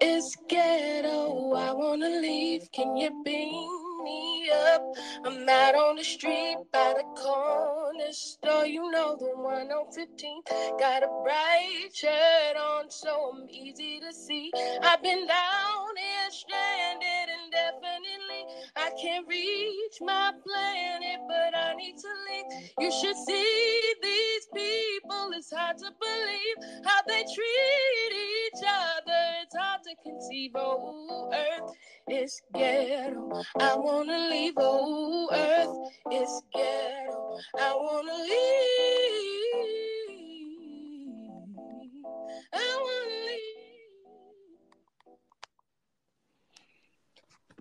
Is ghetto. I wanna leave. Can you beam me up? I'm out on the street by the corner store. You know the one on 15. Got a bright shirt on, so I'm easy to see. I've been down here stranded. I can't reach my planet, but I need to leave. You should see these people. It's hard to believe how they treat each other. It's hard to conceive. Oh, Earth is ghetto. I wanna leave. Oh, Earth is ghetto. I wanna leave.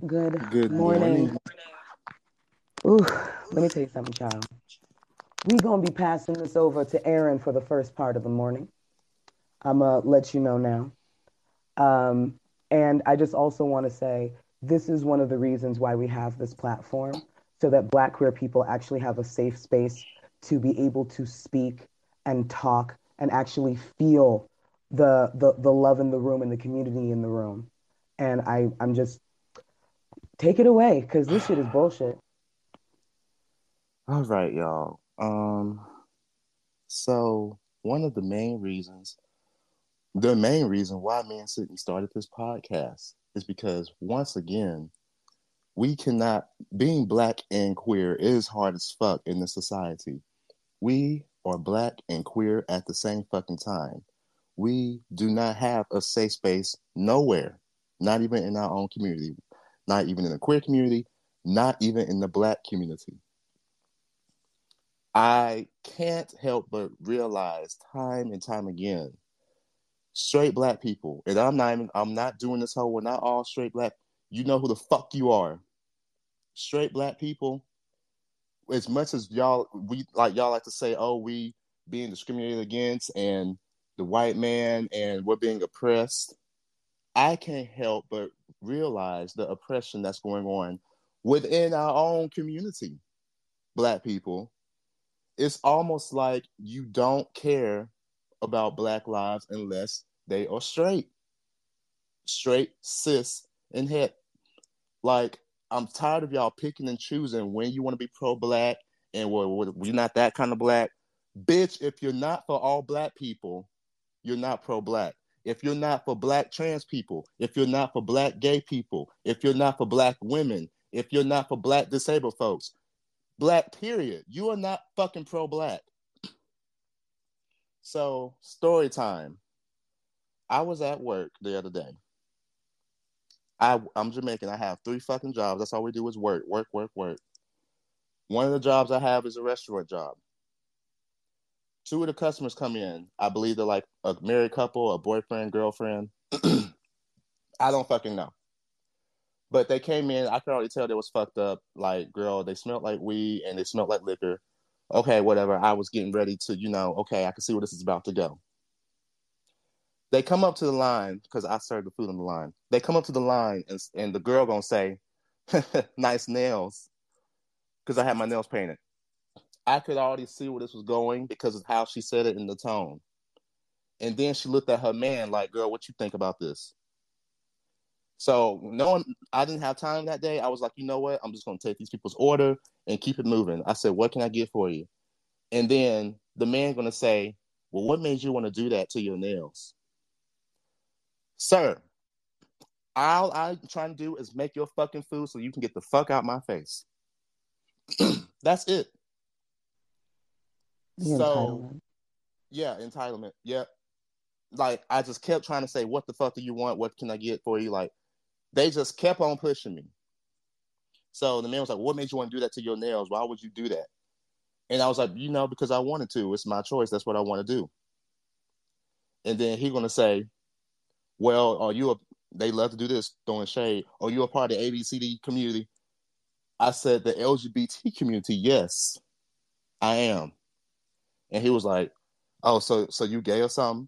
Good, Good morning. morning. Ooh, let me tell you something, child. We're going to be passing this over to Aaron for the first part of the morning. I'm going to let you know now. Um, and I just also want to say this is one of the reasons why we have this platform so that Black queer people actually have a safe space to be able to speak and talk and actually feel the, the, the love in the room and the community in the room. And I, I'm just, take it away because this shit is bullshit. All right, y'all. Um, so one of the main reasons, the main reason why me and Sydney started this podcast is because once again, we cannot being black and queer is hard as fuck in this society. We are black and queer at the same fucking time. We do not have a safe space nowhere, not even in our own community, not even in the queer community, not even in the black community. I can't help but realize time and time again, straight black people, and I'm not even, I'm not doing this whole, we're not all straight black. You know who the fuck you are. Straight black people, as much as y'all, we like y'all like to say, oh, we being discriminated against and the white man and we're being oppressed. I can't help but realize the oppression that's going on within our own community, black people. It's almost like you don't care about black lives unless they are straight straight cis and het. Like i'm tired of y'all picking and choosing when you want to be pro-black and we're, we're not that kind of black. Bitch if you're not for all black people you're not pro-black if you're not for black trans people if you're not for black gay people if you're not for black women if you're not for black disabled folks black period. You are not fucking pro black so story time. I was at work the other day. I, i'm jamaican. I have three fucking jobs. That's all we do is work work work work. One of the jobs i have is a restaurant job two of the customers come in i believe they're like a married couple a boyfriend girlfriend i don't fucking know but they came in, I could already tell they was fucked up. Like, girl, they smelled like weed and they smelled like liquor. Okay, whatever. I was getting ready to, you know, okay, I can see where this is about to go. They come up to the line because I served the food on the line. They come up to the line and, and the girl gonna say, "Nice nails," because I had my nails painted. I could already see where this was going because of how she said it in the tone. And then she looked at her man like, "Girl, what you think about this?" So knowing I didn't have time that day, I was like, you know what? I'm just gonna take these people's order and keep it moving. I said, what can I get for you? And then the man gonna say, well, what made you want to do that to your nails, sir? All I'm trying to do is make your fucking food so you can get the fuck out my face. That's it. The so entitlement. yeah, entitlement. Yep. Like I just kept trying to say, what the fuck do you want? What can I get for you? Like they just kept on pushing me. So the man was like, What made you want to do that to your nails? Why would you do that? And I was like, You know, because I wanted to. It's my choice. That's what I want to do. And then he's gonna say, Well, are you a they love to do this, throwing shade. Are you a part of the ABCD community? I said the LGBT community, yes, I am. And he was like, Oh, so so you gay or something?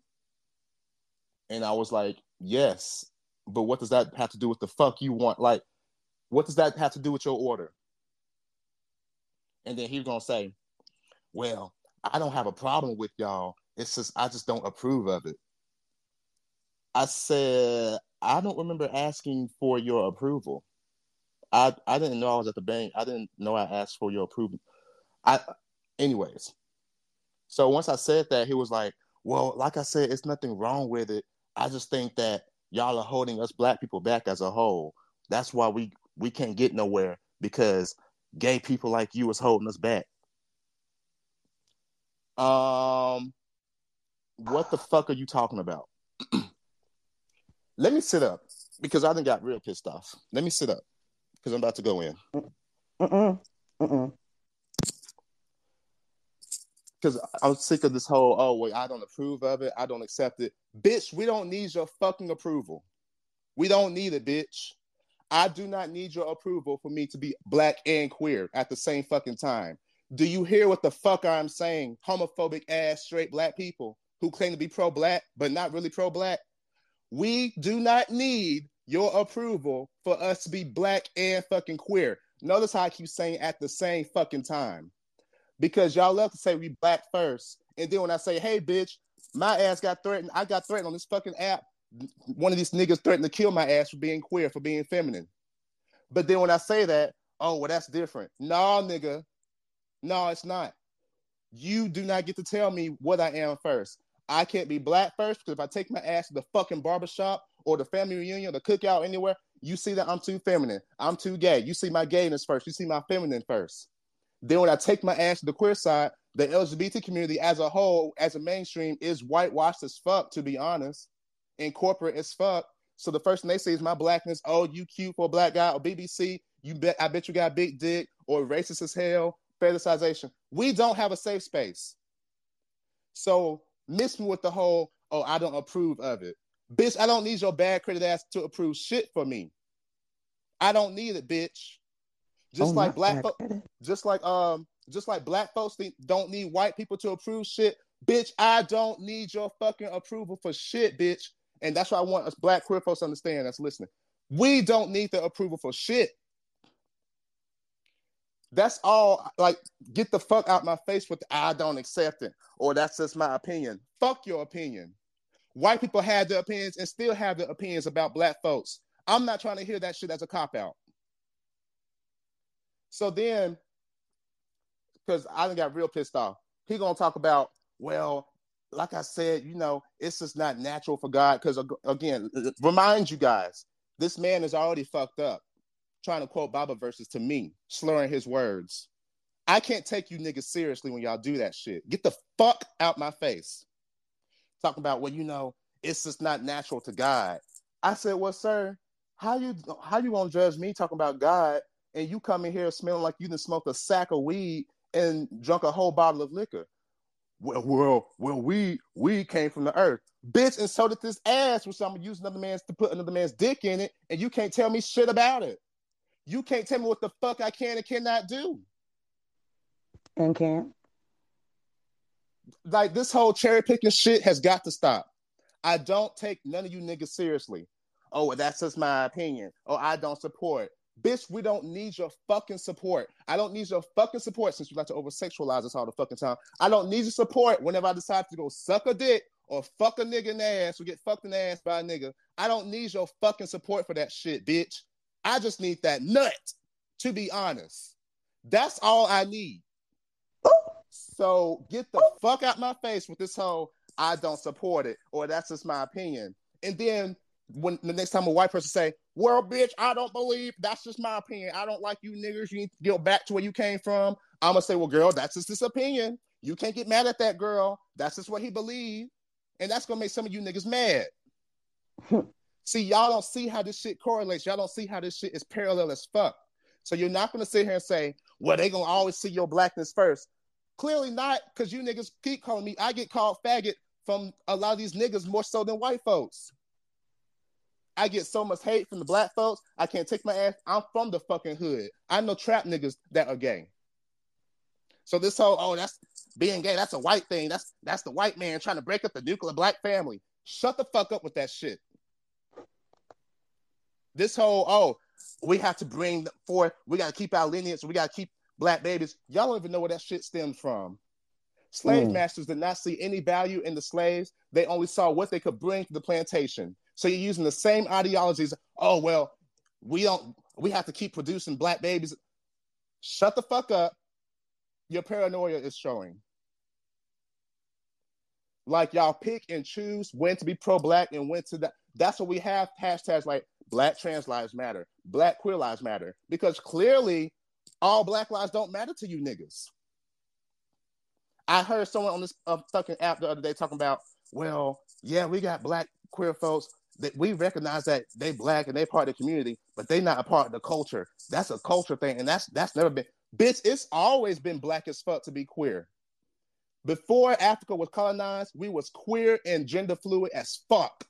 And I was like, Yes but what does that have to do with the fuck you want? Like, what does that have to do with your order? And then he's gonna say, Well, I don't have a problem with y'all. It's just I just don't approve of it. I said, I don't remember asking for your approval. I I didn't know I was at the bank. I didn't know I asked for your approval. I, anyways. So once I said that, he was like, "Well, like I said, it's nothing wrong with it. I just think that y'all are holding us black people back as a whole. That's why we we can't get nowhere because gay people like you is holding us back." Um, what the fuck are you talking about? Let me sit up because I done got real pissed off. Let me sit up because I'm about to go in. Mm-mm. Mm-mm. Because I'm sick of this whole, oh, wait, I don't approve of it. I don't accept it. Bitch, we don't need your fucking approval. We don't need it, bitch. I do not need your approval for me to be black and queer at the same fucking time. Do you hear what the fuck I'm saying? Homophobic ass straight black people who claim to be pro black, but not really pro black. We do not need your approval for us to be black and fucking queer. Notice how I keep saying at the same fucking time. Because y'all love to say we black first. And then when I say, hey, bitch, my ass got threatened, I got threatened on this fucking app. One of these niggas threatened to kill my ass for being queer, for being feminine. But then when I say that, oh, well, that's different. No, nigga. No, it's not. You do not get to tell me what I am first. I can't be black first because if I take my ass to the fucking barbershop or the family reunion, the cookout, anywhere, you see that I'm too feminine. I'm too gay. You see my gayness first. You see my feminine first. Then when I take my ass to the queer side, the LGBT community as a whole, as a mainstream, is whitewashed as fuck, to be honest, and corporate as fuck. So the first thing they say is my blackness. Oh, you cute for a black guy or BBC. You bet. I bet you got big dick or racist as hell. Fetishization. We don't have a safe space. So miss me with the whole, oh, I don't approve of it. Bitch, I don't need your bad credit ass to approve shit for me. I don't need it, bitch. Just oh, like black folks, just like um, just like black folks think, don't need white people to approve shit. Bitch, I don't need your fucking approval for shit, bitch. And that's what I want us black queer folks to understand that's listening. We don't need the approval for shit. That's all. Like, get the fuck out my face with the, I don't accept it, or that's just my opinion. Fuck your opinion. White people have their opinions and still have their opinions about black folks. I'm not trying to hear that shit as a cop out. So then, because I got real pissed off, he gonna talk about, well, like I said, you know, it's just not natural for God. Because again, remind you guys, this man is already fucked up trying to quote Bible verses to me, slurring his words. I can't take you niggas seriously when y'all do that shit. Get the fuck out my face. Talking about, well, you know, it's just not natural to God. I said, well, sir, how you how you gonna judge me talking about God and you come in here smelling like you done smoked a sack of weed and drunk a whole bottle of liquor? Well, well, well, we we came from the earth, bitch, and so did this ass, which I'm gonna use another man's to put another man's dick in it, and you can't tell me shit about it. You can't tell me what the fuck I can and cannot do. And can't. Like this whole cherry picking shit has got to stop. I don't take none of you niggas seriously. Oh, that's just my opinion. Oh, I don't support. Bitch, we don't need your fucking support. I don't need your fucking support since you like to over sexualize us all the fucking time. I don't need your support whenever I decide to go suck a dick or fuck a nigga in the ass or get fucked in the ass by a nigga. I don't need your fucking support for that shit, bitch. I just need that nut, to be honest. That's all I need. So get the fuck out my face with this whole I don't support it or that's just my opinion. And then when the next time a white person say, Well, bitch, I don't believe that's just my opinion. I don't like you niggers. You need to go back to where you came from. I'm gonna say, Well, girl, that's just this opinion. You can't get mad at that girl. That's just what he believed. And that's gonna make some of you niggas mad. See, y'all don't see how this shit correlates. Y'all don't see how this shit is parallel as fuck. So you're not gonna sit here and say, well, they gonna always see your blackness first. Clearly not, because you niggas keep calling me. I get called faggot from a lot of these niggas more so than white folks. I get so much hate from the black folks. I can't take my ass. I'm from the fucking hood. I know trap niggas that are gay. So this whole oh that's being gay. That's a white thing. That's that's the white man trying to break up the nuclear black family. Shut the fuck up with that shit this whole oh we have to bring forth we got to keep our lineage we got to keep black babies y'all don't even know where that shit stems from Slave mm. masters did not see any value in the slaves. They only saw what they could bring to the plantation. So you're using the same ideologies. Oh, well, we don't, we have to keep producing black babies. Shut the fuck up. Your paranoia is showing. Like y'all pick and choose when to be pro black and when to that. That's what we have hashtags like Black Trans Lives Matter, Black Queer Lives Matter, because clearly all Black lives don't matter to you niggas. I heard someone on this uh, fucking app the other day talking about, well, yeah, we got Black queer folks that we recognize that they Black and they part of the community, but they not a part of the culture. That's a culture thing, and that's that's never been. Bitch, it's always been black as fuck to be queer. Before Africa was colonized, we was queer and gender fluid as fuck.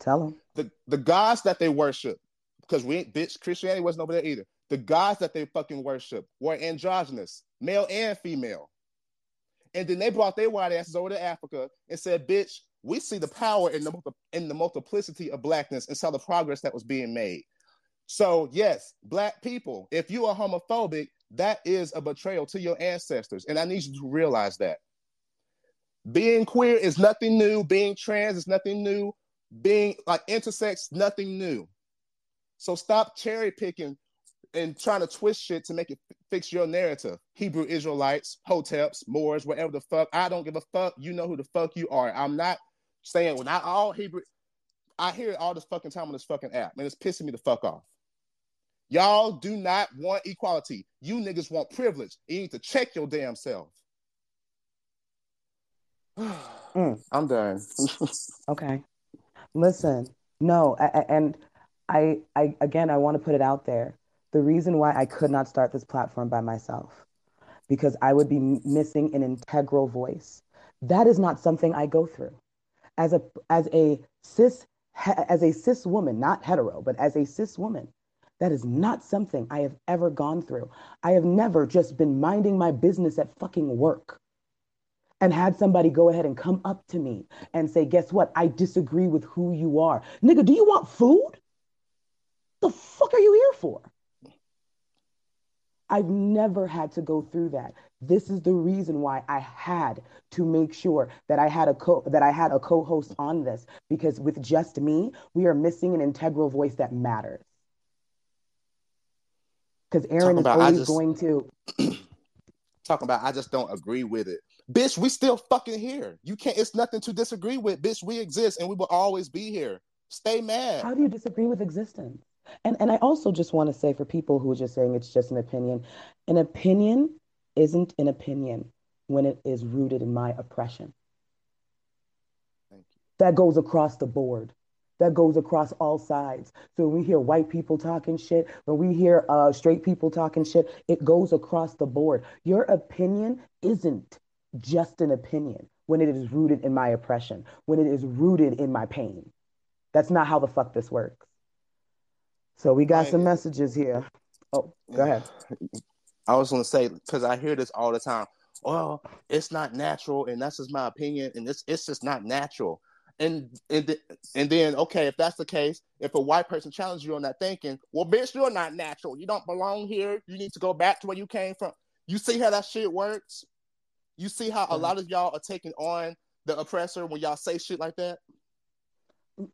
Tell them the the gods that they worship, because we ain't bitch Christianity wasn't over there either. The gods that they fucking worship were androgynous, male and female. And then they brought their white asses over to Africa and said, "Bitch, we see the power in the in the multiplicity of blackness and saw the progress that was being made." So yes, black people, if you are homophobic, that is a betrayal to your ancestors, and I need you to realize that. Being queer is nothing new. Being trans is nothing new. Being like intersex, nothing new. So stop cherry picking and trying to twist shit to make it fix your narrative. Hebrew Israelites, Hoteps, Moors, whatever the fuck. I don't give a fuck. You know who the fuck you are. I'm not saying well, not all Hebrew. I hear it all this fucking time on this fucking app, and it's pissing me the fuck off. Y'all do not want equality. You niggas want privilege. You need to check your damn self. mm. I'm done. okay. Listen, no, I, I, and I, I again, I want to put it out there. The reason why I could not start this platform by myself, because I would be missing an integral voice. That is not something I go through. As a as a cis as a cis woman, not hetero, but as a cis woman, that is not something I have ever gone through. I have never just been minding my business at fucking work and had somebody go ahead and come up to me and say, Guess what? I disagree with who you are. Nigga, do you want food? The fuck are you here for? I've never had to go through that. This is the reason why I had to make sure that I had a co that I had a co-host on this because with just me, we are missing an integral voice that matters because Aaron is always just, going to talking about. I just don't agree with it, bitch. We still fucking here. You can't. It's nothing to disagree with, bitch. We exist and we will always be here. Stay mad. How do you disagree with existence? And and I also just want to say for people who are just saying it's just an opinion, an opinion isn't an opinion when it is rooted in my oppression. That goes across the board that goes across all sides. So when we hear white people talking shit, when we hear uh, straight people talking shit, it goes across the board. Your opinion isn't just an opinion when it is rooted in my oppression, when it is rooted in my pain. That's not how the fuck this works. So we got some messages here. Oh, go ahead. I was going to say because I hear this all the time. Well, it's not natural, and that's just my opinion, and it's it's just not natural. And and and then okay, if that's the case, if a white person challenges you on that thinking, well, bitch, you're not natural. You don't belong here. You need to go back to where you came from. You see how that shit works? You see how a mm-hmm. lot of y'all are taking on the oppressor when y'all say shit like that?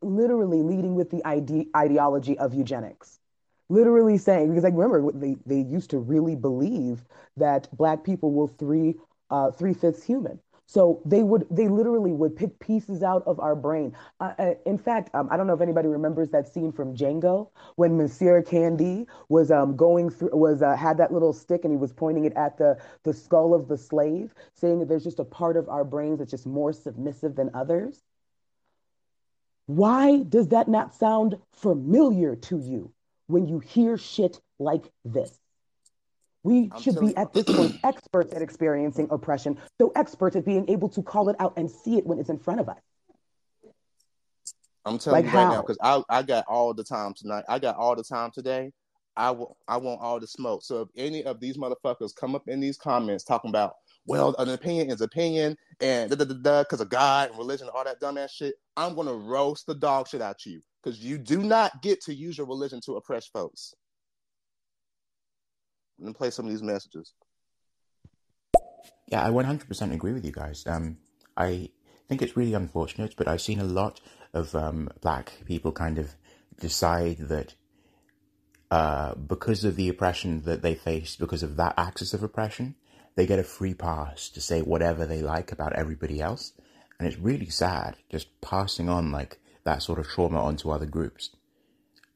Literally leading with the ide- ideology of eugenics. Literally saying, because like remember, they, they used to really believe that black people were three uh, three fifths human. So they would, they literally would pick pieces out of our brain. Uh, uh, in fact, um, I don't know if anybody remembers that scene from Django when Monsieur Candie was um, going through, was uh, had that little stick and he was pointing it at the the skull of the slave, saying that there's just a part of our brains that's just more submissive than others. Why does that not sound familiar to you when you hear shit like this? We I'm should be at this point experts at experiencing oppression, so experts at being able to call it out and see it when it's in front of us. I'm telling like you right how? now because I, I got all the time tonight. I got all the time today. I, want all the smoke. So if any of these motherfuckers come up in these comments talking about, well, an opinion is opinion and da da da da because of God and religion, and all that dumbass shit, I'm gonna roast the dog shit out of you because you do not get to use your religion to oppress folks. Let me play some of these messages. Yeah, I 100% agree with you guys. Um, I think it's really unfortunate, but I've seen a lot of um, black people kind of decide that uh, because of the oppression that they face, because of that axis of oppression, they get a free pass to say whatever they like about everybody else. And it's really sad just passing on like that sort of trauma onto other groups.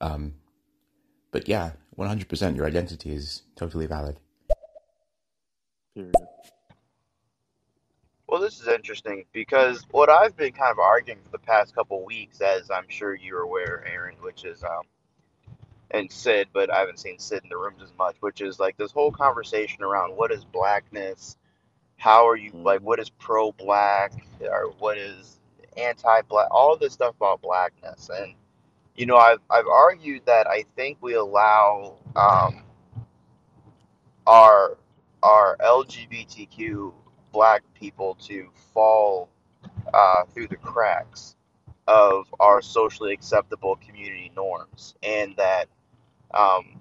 Um, but yeah, 100% your identity is totally valid. Period. Well, this is interesting because what I've been kind of arguing for the past couple weeks, as I'm sure you're aware, Aaron, which is um, and Sid, but I haven't seen Sid in the rooms as much, which is like this whole conversation around what is blackness, how are you like, hmm what is pro-black, or what is anti-black, all this stuff about blackness, and you know, I've I've argued that I think we allow um, our our LGBTQ black people to fall uh, through the cracks of our socially acceptable community norms, and that um,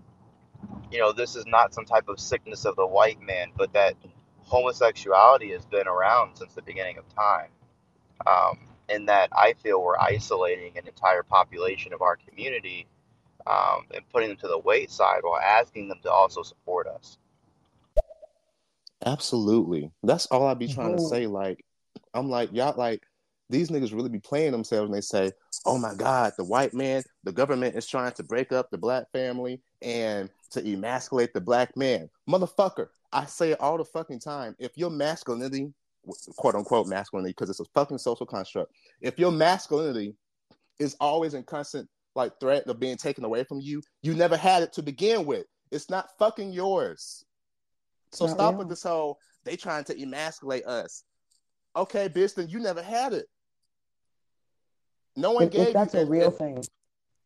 you know this is not some type of sickness of the white man, but that homosexuality has been around since the beginning of time, um, and that I feel we're isolating an entire population of our community um, and putting them to the wayside while asking them to also support us. Absolutely. That's all I'd be trying to say. Like, I'm like, y'all, like, these niggas really be playing themselves and they say, oh my God, the white man, the government is trying to break up the black family and to emasculate the black man. Motherfucker, I say it all the fucking time. If your masculinity, quote unquote masculinity, because it's a fucking social construct, if your masculinity is always in constant like threat of being taken away from you, you never had it to begin with. It's not fucking yours. So Not stop with this whole they trying to emasculate us. Okay, bitch, then you never had it. No one If, gave if that's you a real and thing.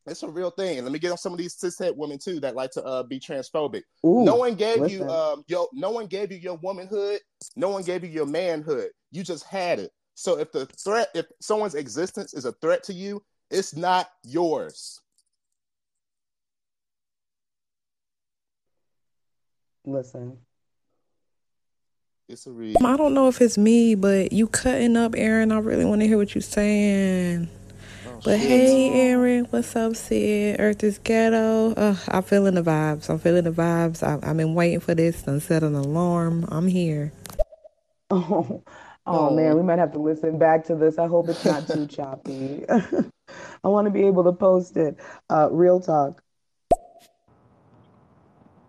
It's a real thing. Let me get on some of these cishet women too that like to uh, be transphobic. Ooh, no one gave you um yo no one gave you your womanhood. No one gave you your manhood. You just had it. So if the threat, if someone's existence is a threat to you, it's not yours. Listen. It's a read. I don't know if it's me, but you cutting up, Aaron. I really want to hear what you're saying. Oh, But hey, Aaron, what's up, Sid? Earth is ghetto. Uh, I'm feeling the vibes. I'm feeling the vibes. I, I've been waiting for this and set an alarm. I'm here. Oh, oh man, we might have to listen back to this. I hope it's not too choppy. I want to be able to post it. Uh, real talk.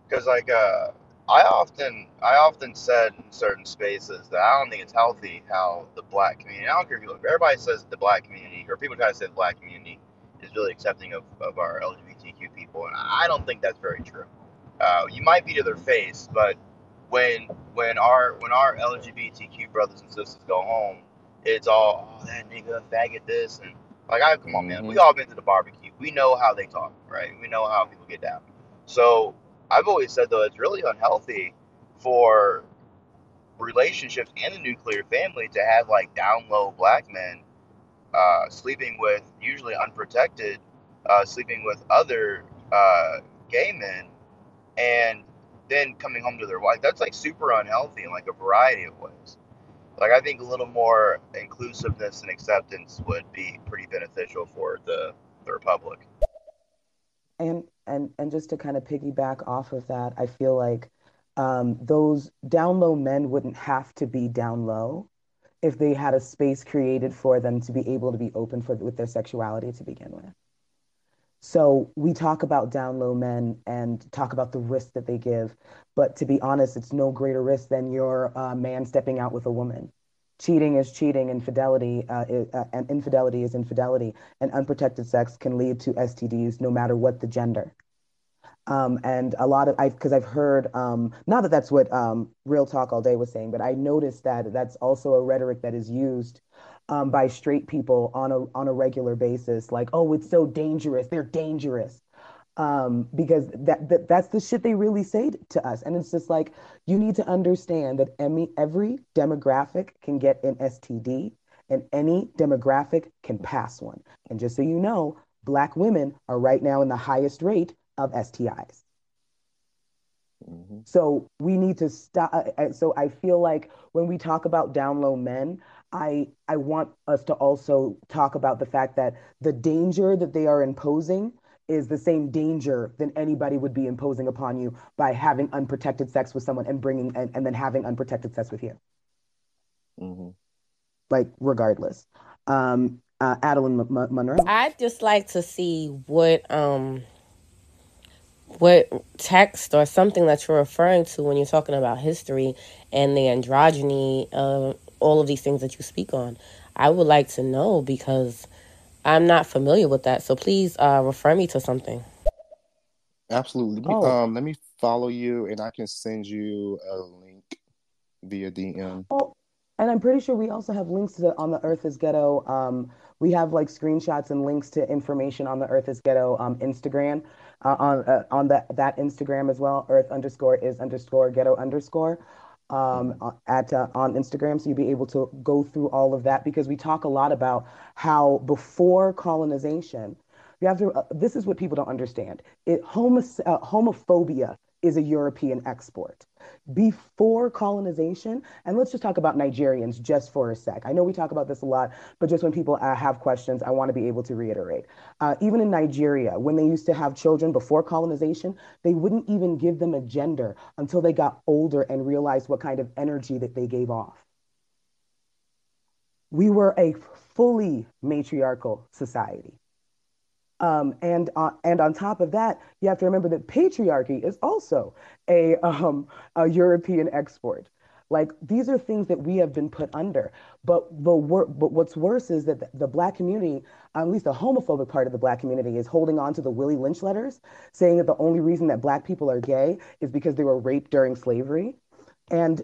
because like uh, I often I often said in certain spaces that I don't think it's healthy how the black community. I don't care if you look. Everybody says the black community, or people try to say the black community is really accepting of, of our LGBTQ people, and I don't think that's very true. Uh, you might be to their face, but when when our when our LGBTQ brothers and sisters go home, it's all oh that nigga faggot this and like I come on man, we all been to the barbecue. We know how they talk, right? We know how people get down. So I've always said though it's really unhealthy for relationships and a nuclear family to have like down low black men uh, sleeping with usually unprotected, uh, sleeping with other uh, gay men, and then coming home to their wife. That's like super unhealthy in like a variety of ways. Like I think a little more inclusiveness and acceptance would be pretty beneficial for the the republic. And and and just to kind of piggyback off of that, I feel like um, those down low men wouldn't have to be down low if they had a space created for them to be able to be open for with their sexuality to begin with. So we talk about down low men and talk about the risk that they give, but to be honest, it's no greater risk than your uh, man stepping out with a woman. Cheating is cheating, infidelity uh, uh, and infidelity is infidelity, and unprotected sex can lead to STDs no matter what the gender. Um, and a lot of I because I've heard um, not that that's what um, Real Talk All Day was saying, but I noticed that that's also a rhetoric that is used um, by straight people on a on a regular basis. Like, oh, it's so dangerous. They're dangerous um, because that, that that's the shit they really say to us. And it's just like you need to understand that every every demographic can get an STD, and any demographic can pass one. And just so you know, Black women are right now in the highest rate of STIs. Mm-hmm. So we need to stop. Uh, uh, so I feel like when we talk about down low men, I I want us to also talk about the fact that the danger that they are imposing is the same danger than anybody would be imposing upon you by having unprotected sex with someone and bringing and, and then having unprotected sex with you. Mm-hmm. Like regardless. Um, uh, Adeline M- Monroe. I'd just like to see what um what text or something that you're referring to when you're talking about history and the androgyny of all of these things that you speak on. I would like to know because I'm not familiar with that. So please uh, refer me to something. Absolutely. Oh. Um, let me follow you and I can send you a link via DM. Oh, and I'm pretty sure we also have links to the, on the Earth is Ghetto. Um, we have like screenshots and links to information on the Earth is Ghetto um, Instagram. Uh, on uh, on that that Instagram as well. Earth underscore is underscore ghetto underscore um, uh, at uh, on Instagram, so you'll be able to go through all of that because we talk a lot about how before colonization, you have to. Uh, this is what people don't understand. It homo, uh, homophobia is a European export before colonization. And let's just talk about Nigerians just for a sec. I know we talk about this a lot, but just when people uh, have questions, I want to be able to reiterate. Uh, even in Nigeria, when they used to have children before colonization, they wouldn't even give them a gender until they got older and realized what kind of energy that they gave off. We were a fully matriarchal society. Um, and uh, and on top of that, you have to remember that patriarchy is also a, um, a European export. Like these are things that we have been put under. But the wor- but what's worse is that the, the black community, at least the homophobic part of the black community, is holding on to the Willie Lynch letters, saying that the only reason that black people are gay is because they were raped during slavery. And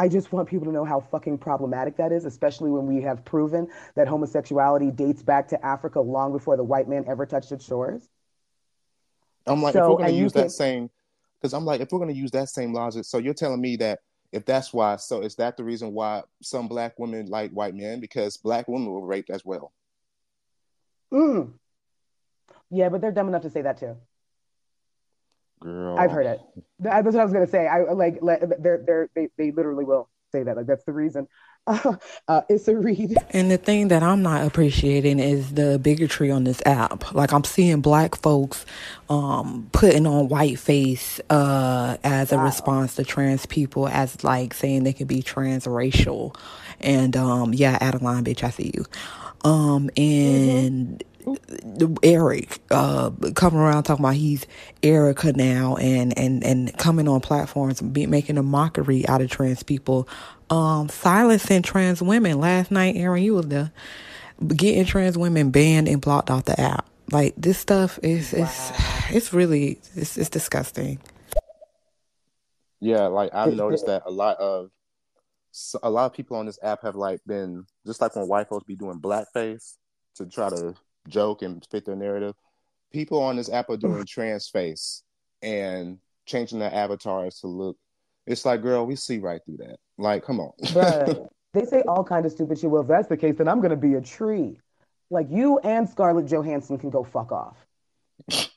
I just want people to know how fucking problematic that is, especially when we have proven that homosexuality dates back to Africa long before the white man ever touched its shores. I'm like, so, if we're going to use that same, because I'm like, if we're going to use that same logic, so you're telling me that if that's why, so is that the reason why some black women like white men? Because black women were raped as well. Mm. Yeah, but they're dumb enough to say that too. Girl. I've heard it. That's what I was gonna say. I like they're they're they they literally will say that. Like that's the reason. Uh, uh, it's a read. And the thing that I'm not appreciating is the bigotry on this app. Like I'm seeing black folks um, putting on white face uh, as wow. a response to trans people, as like saying they can be transracial. And um, yeah, Adeline, bitch, I see you. Um, and mm-hmm Eric uh, coming around talking about he's Erica now and and and coming on platforms be, making a mockery out of trans people, um, silencing trans women. Last night, Aaron, you was there, getting trans women banned and blocked off the app. Like this stuff is wow. it's it's really it's it's disgusting. Yeah, like I've noticed that a lot of a lot of people on this app have like been just like when white folks be doing blackface to try to joke and fit their narrative. People on this app are doing trans face and changing their avatars to look. It's like, girl, we see right through that. Like, come on. but they say all kind of stupid shit. Well, if that's the case, then I'm gonna be a tree. Like you and Scarlett Johansson can go fuck off.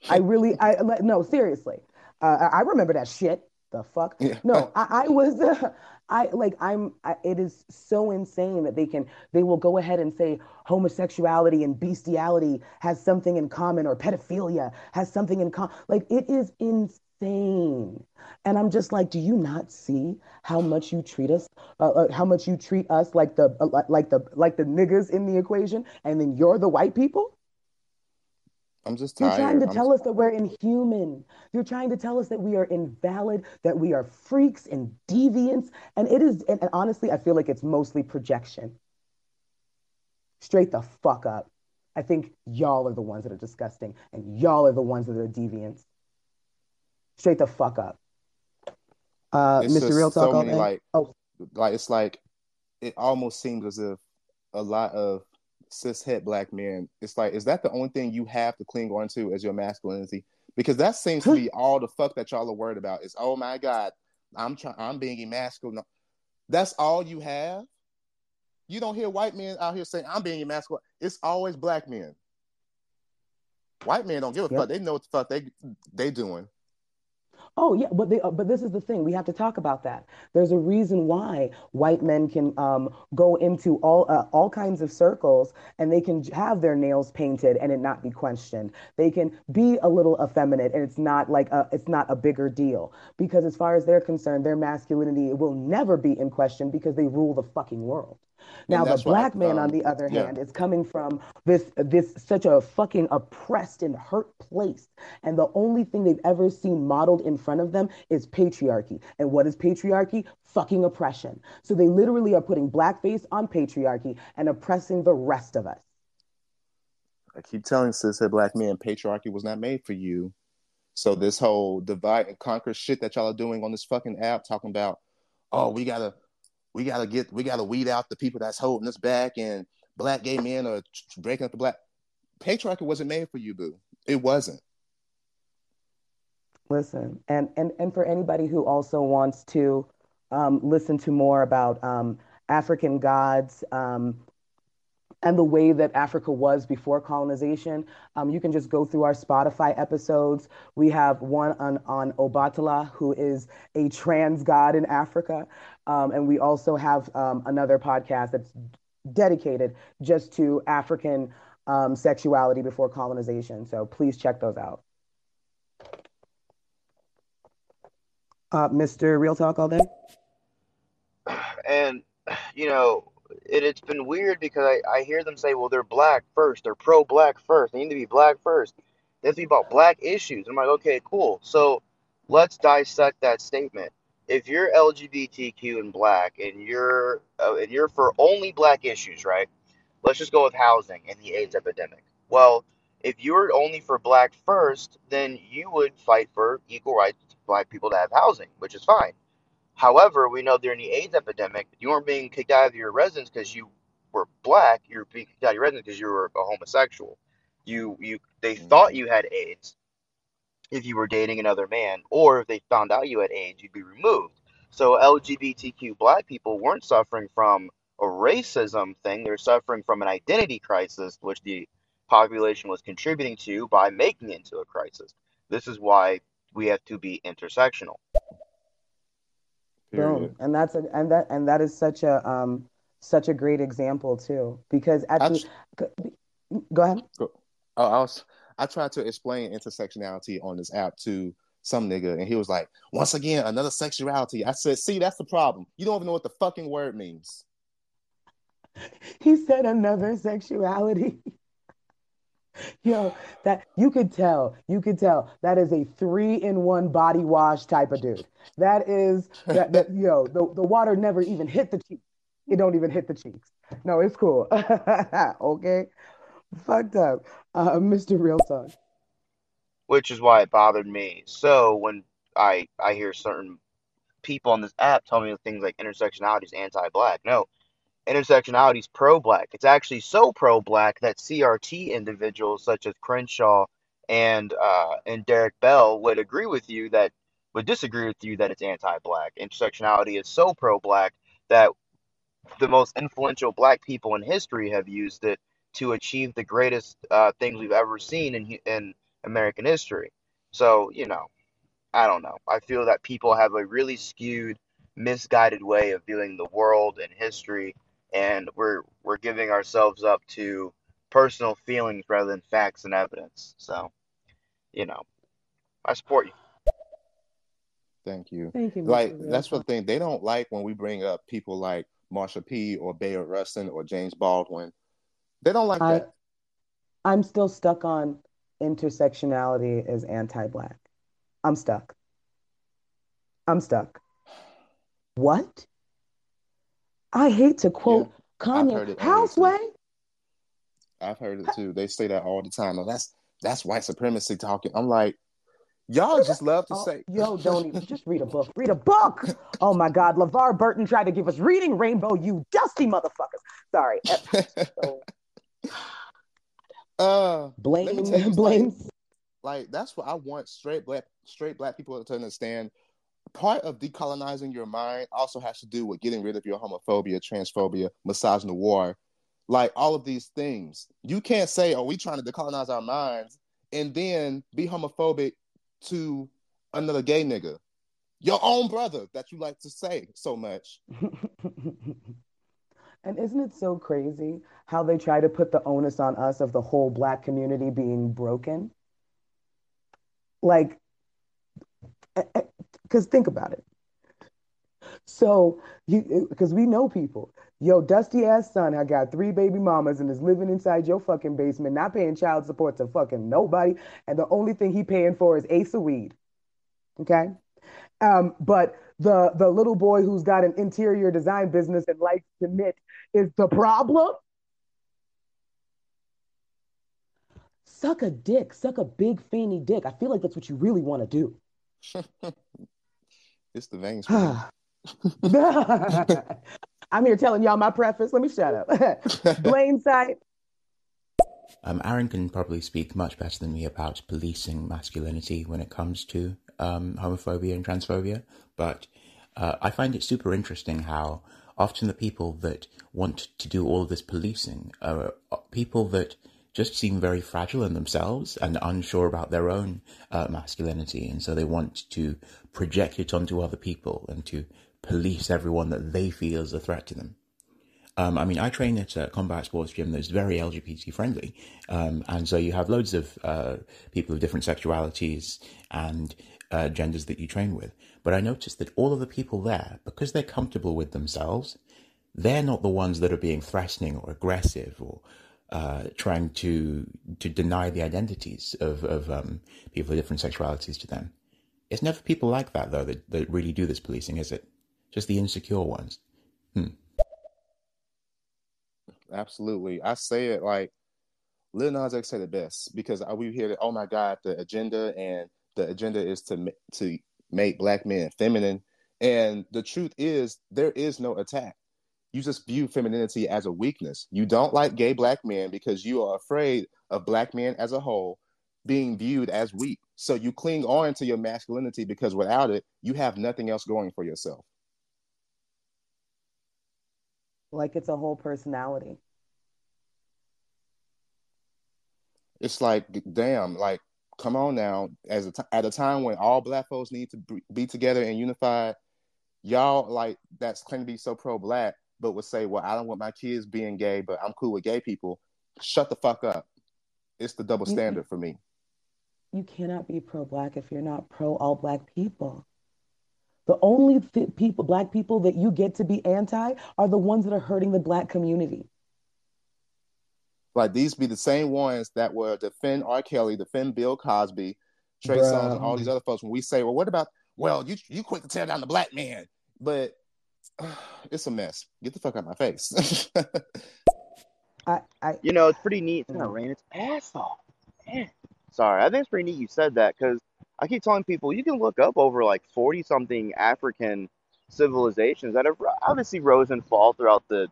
I really, I no, seriously. Uh, I remember that shit. The fuck? Yeah. No, I, I was. Uh, I like I'm I, it is so insane that they can they will go ahead and say homosexuality and bestiality has something in common or pedophilia has something in common like it is insane. And I'm just like do you not see how much you treat us uh, uh, how much you treat us like the uh, like the like the niggas in the equation? And then you're the white people I'm just tired. You're trying to I'm tell us that we're inhuman. You're trying to tell us that we are invalid, that we are freaks and deviants. And it is, and, and honestly, I feel like it's mostly projection. Straight the fuck up. I think y'all are the ones that are disgusting, and y'all are the ones that are deviants. Straight the fuck up. Uh, Mr. Real Talk. So many, like, oh. like it's like it almost seems as if a lot of cis het black men, it's like, is that the only thing you have to cling on to as your masculinity? Because that seems to be all the fuck that y'all are worried about is, oh my God, I'm trying, I'm being emasculate. That's all you have. You don't hear white men out here saying, I'm being emasculate. It's always black men. White men don't give a yep. fuck. They know what the fuck they they doing. Oh yeah, but they, uh, but this is the thing. We have to talk about that. There's a reason why white men can um, go into all uh, all kinds of circles and they can have their nails painted and it not be questioned. They can be a little effeminate and it's not like a, it's not a bigger deal because as far as they're concerned, their masculinity will never be in question because they rule the fucking world. Now the black man, um, on the other yeah. hand, is coming from this this such a fucking oppressed and hurt place, and the only thing they've ever seen modeled in front of them is patriarchy. And what is patriarchy? Fucking oppression. So they literally are putting blackface on patriarchy and oppressing the rest of us. I keep telling sis that black men, patriarchy was not made for you. So this whole divide and conquer shit that y'all are doing on this fucking app, talking about, oh, we gotta we gotta get we gotta weed out the people that's holding us back and black gay men are breaking up the black patriarchy wasn't made for you boo. It wasn't. Listen and and and for anybody who also wants to um, listen to more about um, african gods um, and the way that Africa was before colonization. Um, you can just go through our Spotify episodes. We have one on, on Obatala, who is a trans god in Africa. Um, and we also have um, another podcast that's dedicated just to African um, sexuality before colonization. So please check those out. Uh, Mr. Real Talk all day. And, you know, it, it's been weird because I, I hear them say, well, they're black first, they're pro black first, they need to be black first. They have to be about black issues. I'm like, okay, cool. So let's dissect that statement. If you're LGBTQ and black, and you're uh, and you're for only black issues, right? Let's just go with housing and the AIDS epidemic. Well, if you're only for black first, then you would fight for equal rights to black people to have housing, which is fine. However, we know during the AIDS epidemic, you weren't being kicked out of your residence because you were black. You were being kicked out of your residence because you were a homosexual. You you they thought mm-hmm. you had AIDS if you were dating another man, or if they found out you had AIDS, you'd be removed. So LGBTQ black people weren't suffering from a racism thing; they're suffering from an identity crisis, which the population was contributing to by making it into a crisis. This is why we have to be intersectional. Boom. And that's a and that and that is such a um such a great example too. Because at the, go ahead. Go. Oh, I was I tried to explain intersectionality on this app to some nigga, and he was like, once again, another sexuality. I said, see, that's the problem. You don't even know what the fucking word means. He said another sexuality. Yo, that you could tell, you could tell that is a three in one body wash type of dude. That is that, that yo, the, the water never even hit the cheeks. It don't even hit the cheeks. No, it's cool. okay. Fucked up. Uh, Mr. Real Talk. Which is why it bothered me. So when I I hear certain people on this app tell me things like intersectionality is anti-black. No, intersectionality is pro-black. It's actually so pro-black that CRT individuals such as Crenshaw and uh, and Derrick Bell would agree with you that would disagree with you that it's anti-black. Intersectionality is so pro-black that the most influential black people in history have used it to achieve the greatest uh, things we've ever seen in in American history. So you know, I don't know. I feel that people have a really skewed, misguided way of viewing the world and history and we're we're giving ourselves up to personal feelings rather than facts and evidence. So, you know, I support you. Thank you. Thank you. Like that's the thing they don't like when we bring up people like Marsha P. or Bayard Rustin or James Baldwin. They don't like I, that. I'm still stuck on intersectionality is anti-black. I'm stuck. I'm stuck. What? I hate to quote yeah, Kanye. Houseway. I've heard it too. They say that all the time. Oh, that's that's white supremacy talking. I'm like, y'all just love to oh, say. Yo, don't even just read a book. Read a book. Oh my God, LeVar Burton tried to give us reading rainbow. You dusty motherfuckers. Sorry. so, uh, blame, blame. Like, like that's what I want straight black straight black people to understand part of decolonizing your mind also has to do with getting rid of your homophobia, transphobia, misogyny, war, like all of these things. You can't say, "Oh, we trying to decolonize our minds," and then be homophobic to another gay nigga. Your own brother that you like to say so much. and isn't it so crazy how they try to put the onus on us of the whole black community being broken? Like, because think about it. So you because we know people. Yo, dusty ass son, I got three baby mamas and is living inside your fucking basement, not paying child support to fucking nobody, and the only thing he paying for is ace of weed. Okay, um, but the the little boy who's got an interior design business and likes to knit is the problem. Suck a dick, suck a big fanny dick. I feel like that's what you really want to do. it's the veins. I'm here telling y'all my preface. Let me shut up. Blaine site. Um, Aaron can probably speak much better than me about policing masculinity when it comes to um, homophobia and transphobia, but uh, I find it super interesting how often the people that want to do all of this policing are people that just seem very fragile in themselves and unsure about their own uh, masculinity, and so they want to project it onto other people and to police everyone that they feel is a threat to them. Um, I mean, I train at a combat sports gym that's very LGBT friendly. Um, and so you have loads of uh, people of different sexualities and uh, genders that you train with. But I noticed that all of the people there, because they're comfortable with themselves, they're not the ones that are being threatening or aggressive or uh, trying to to deny the identities of, of um, people of different sexualities to them. It's never people like that, though, that, that really do this policing, is it? just the insecure ones. Hmm. Absolutely. I say it like Lil Nas X said it best because we hear that, oh my God, the agenda and the agenda is to to make black men feminine. And the truth is, there is no attack. You just view femininity as a weakness. You don't like gay black men because you are afraid of black men as a whole being viewed as weak. So you cling on to your masculinity because without it, you have nothing else going for yourself. like it's a whole personality. It's like, damn, like, come on now. As a t- at a time when all black folks need to be together and unified, y'all like that's claiming to be so pro black, but would say, well, I don't want my kids being gay, but I'm cool with gay people. Shut the fuck up. It's the double standard for me. You cannot be pro black if you're not pro all black people. The only th- people, black people that you get to be anti are the ones that are hurting the black community. Like these be the same ones that were defend R. Kelly, defend Bill Cosby, Trey Songz, and all these other folks. When we say, well, what about, well, you you quit to tear down the black man, but it's a mess. Get the fuck out of my face. I, I, you know, it's pretty neat. It's gonna rain its ass off. Man. Sorry, I think it's pretty neat you said that because I keep telling people you can look up over like 40 something African civilizations that have obviously rose and fall throughout the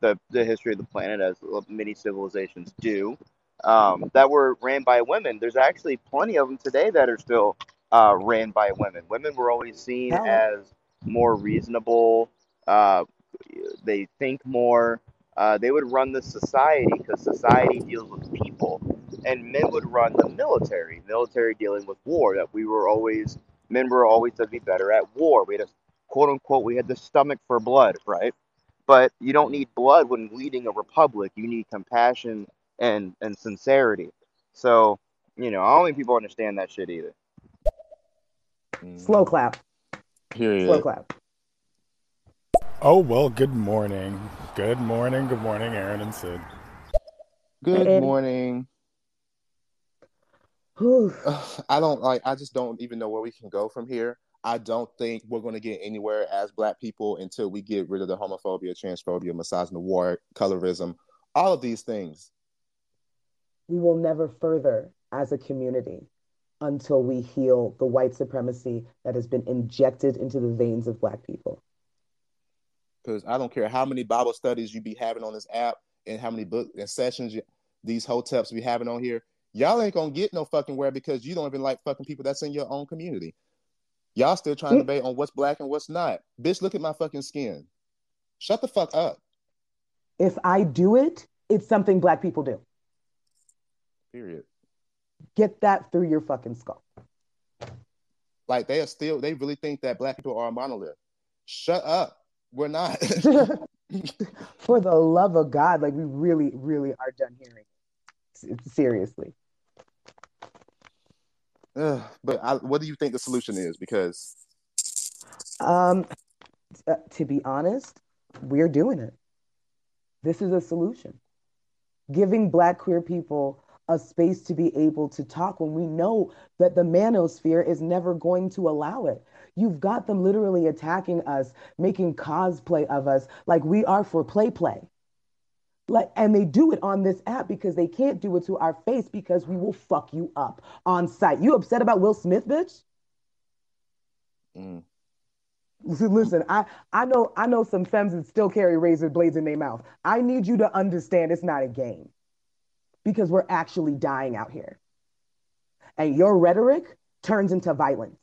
the, the history of the planet as many civilizations do um, that were ran by women. There's actually plenty of them today that are still uh, ran by women. Women were always seen as more reasonable. Uh, they think more. Uh, they would run the society because society deals with people and men would run the military, military dealing with war. That we were always men were always to be better at war. We had a quote unquote we had the stomach for blood, right? But you don't need blood when leading a republic. You need compassion and and sincerity. So you know, I don't think people understand that shit either. Slow clap. Period. Slow clap. Oh well, good morning. Good morning. Good morning, Aaron and Sid. Good morning. I don't like. I just don't even know where we can go from here. I don't think we're going to get anywhere as Black people until we get rid of the homophobia, transphobia, misogyny, war, colorism, all of these things. We will never further as a community until we heal the white supremacy that has been injected into the veins of Black people. Because I don't care how many Bible studies you be having on this app and how many book and sessions you, these hoteps be having on here y'all ain't gonna get no fucking where because you don't even like fucking people that's in your own community. Y'all still trying to mm. debate on what's black and what's not. Bitch, look at my fucking skin. Shut the fuck up. If I do it, it's something black people do. Period. Get that through your fucking skull. Like they are still, they really think that black people are a monolith. Shut up. We're not. For the love of God, like we really, really are done hearing. Seriously. Ugh, but I, what do you think the solution is? Because Um, uh, to be honest, we're doing it. This is a solution. Giving Black queer people a space to be able to talk when we know that the manosphere is never going to allow it. You've got them literally attacking us, making cosplay of us like we are for play play. Like, and they do it on this app because they can't do it to our face because we will fuck you up on site. You upset about Will Smith, bitch? mm, Listen, I, I know I know some femmes that still carry razor blades in their mouth. I need you to understand it's not a game because we're actually dying out here. And your rhetoric turns into violence.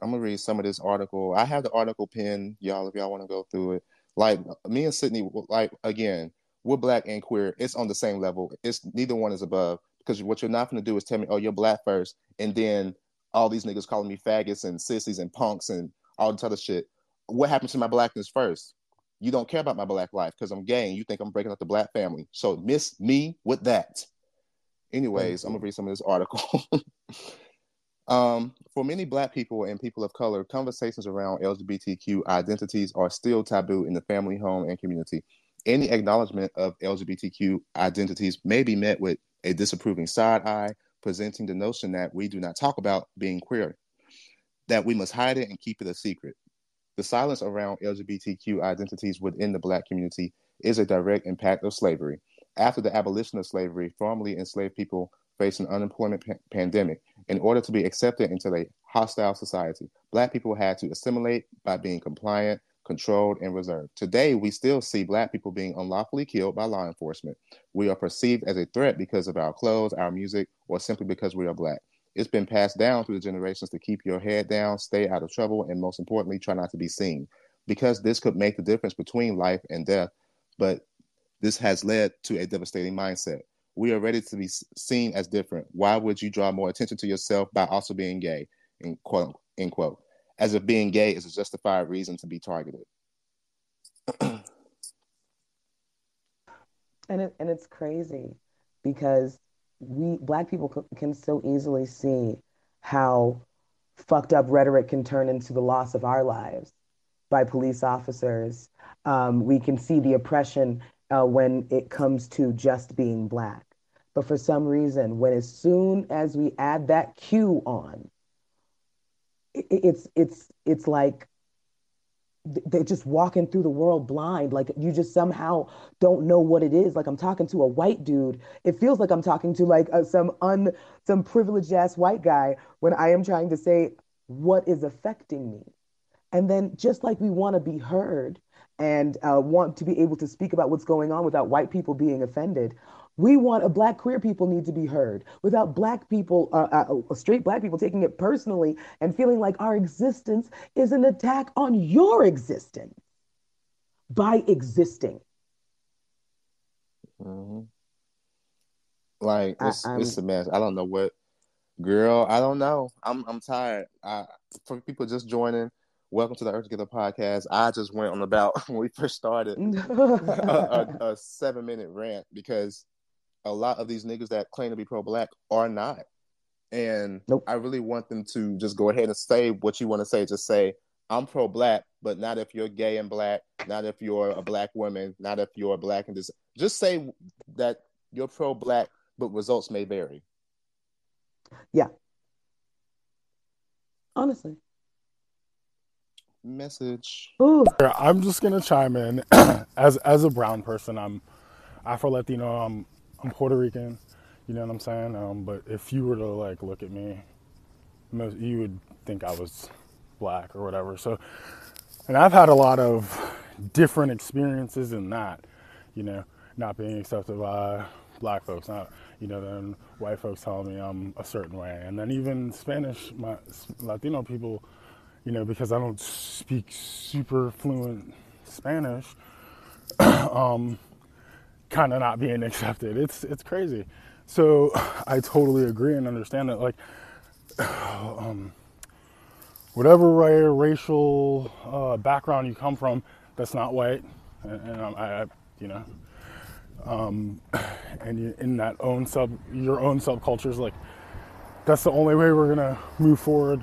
I'm gonna read some of this article. I have the article pinned, y'all, if y'all want to go through it. Like me and Sydney, like again, we're black and queer. It's on the same level. It's neither one is above because what you're not gonna do is tell me, oh, you're black first, and then all these niggas calling me faggots and sissies and punks and all this other shit. What happened to my blackness first? You don't care about my black life because I'm gay and you think I'm breaking up the black family. So miss me with that. Anyways, I'm gonna read some of this article. um, for many black people and people of color, conversations around LGBTQ identities are still taboo in the family, home, and community. Any acknowledgement of LGBTQ identities may be met with a disapproving side eye, presenting the notion that we do not talk about being queer, that we must hide it and keep it a secret. The silence around LGBTQ identities within the Black community is a direct impact of slavery. After the abolition of slavery, formerly enslaved people faced an unemployment pa- pandemic. In order to be accepted into a hostile society, Black people had to assimilate by being compliant, controlled, and reserved. Today, we still see Black people being unlawfully killed by law enforcement. We are perceived as a threat because of our clothes, our music, or simply because we are Black. It's been passed down through the generations to keep your head down, stay out of trouble, and most importantly, try not to be seen. Because this could make the difference between life and death, but this has led to a devastating mindset. We are ready to be seen as different. Why would you draw more attention to yourself by also being gay? In quote, end quote. As if being gay is a justified reason to be targeted. and it, and it's crazy because we black people can so easily see how fucked up rhetoric can turn into the loss of our lives by police officers. Um, we can see the oppression uh, when it comes to just being black. But for some reason, when as soon as we add that cue on, it, it's it's it's like they're just walking through the world blind. Like you just somehow don't know what it is. Like I'm talking to a white dude. It feels like I'm talking to like a, some un some privileged ass white guy when I am trying to say what is affecting me. And then just like we want to be heard and uh, want to be able to speak about what's going on without white people being offended, we want a black queer people need to be heard without black people, uh, uh, straight black people taking it personally and feeling like our existence is an attack on your existence by existing. Mm-hmm. Like it's I, it's a mess. I don't know what, girl. I don't know. I'm I'm tired. I, for people just joining, welcome to the Earth Is Ghetto podcast. I just went on about when we first started a, a, a seven minute rant because a lot of these niggas that claim to be pro black are not. And nope. I really want them to just go ahead and say what you want to say. Just say, I'm pro black, but not if you're gay and black, not if you're a black woman, not if you're black and this. Just say that you're pro black, but results may vary. Yeah. Honestly. Message. Ooh. I'm just gonna chime in. as as a brown person, I'm Afro Latino. I'm I'm Puerto Rican, you know what I'm saying? Um, but if you were to like look at me, most, you would think I was black or whatever. So, and I've had a lot of different experiences in that, you know, not being accepted by black folks, not, you know, then white folks telling me I'm a certain way. And then even Spanish, my Latino people, you know, because I don't speak super fluent Spanish, um, kind of not being accepted. It's it's crazy. So I totally agree and understand that. Like um, whatever racial uh, background you come from that's not white, and, and I, I, you know, um, and you, in that own sub, your own subcultures, like that's the only way we're gonna move forward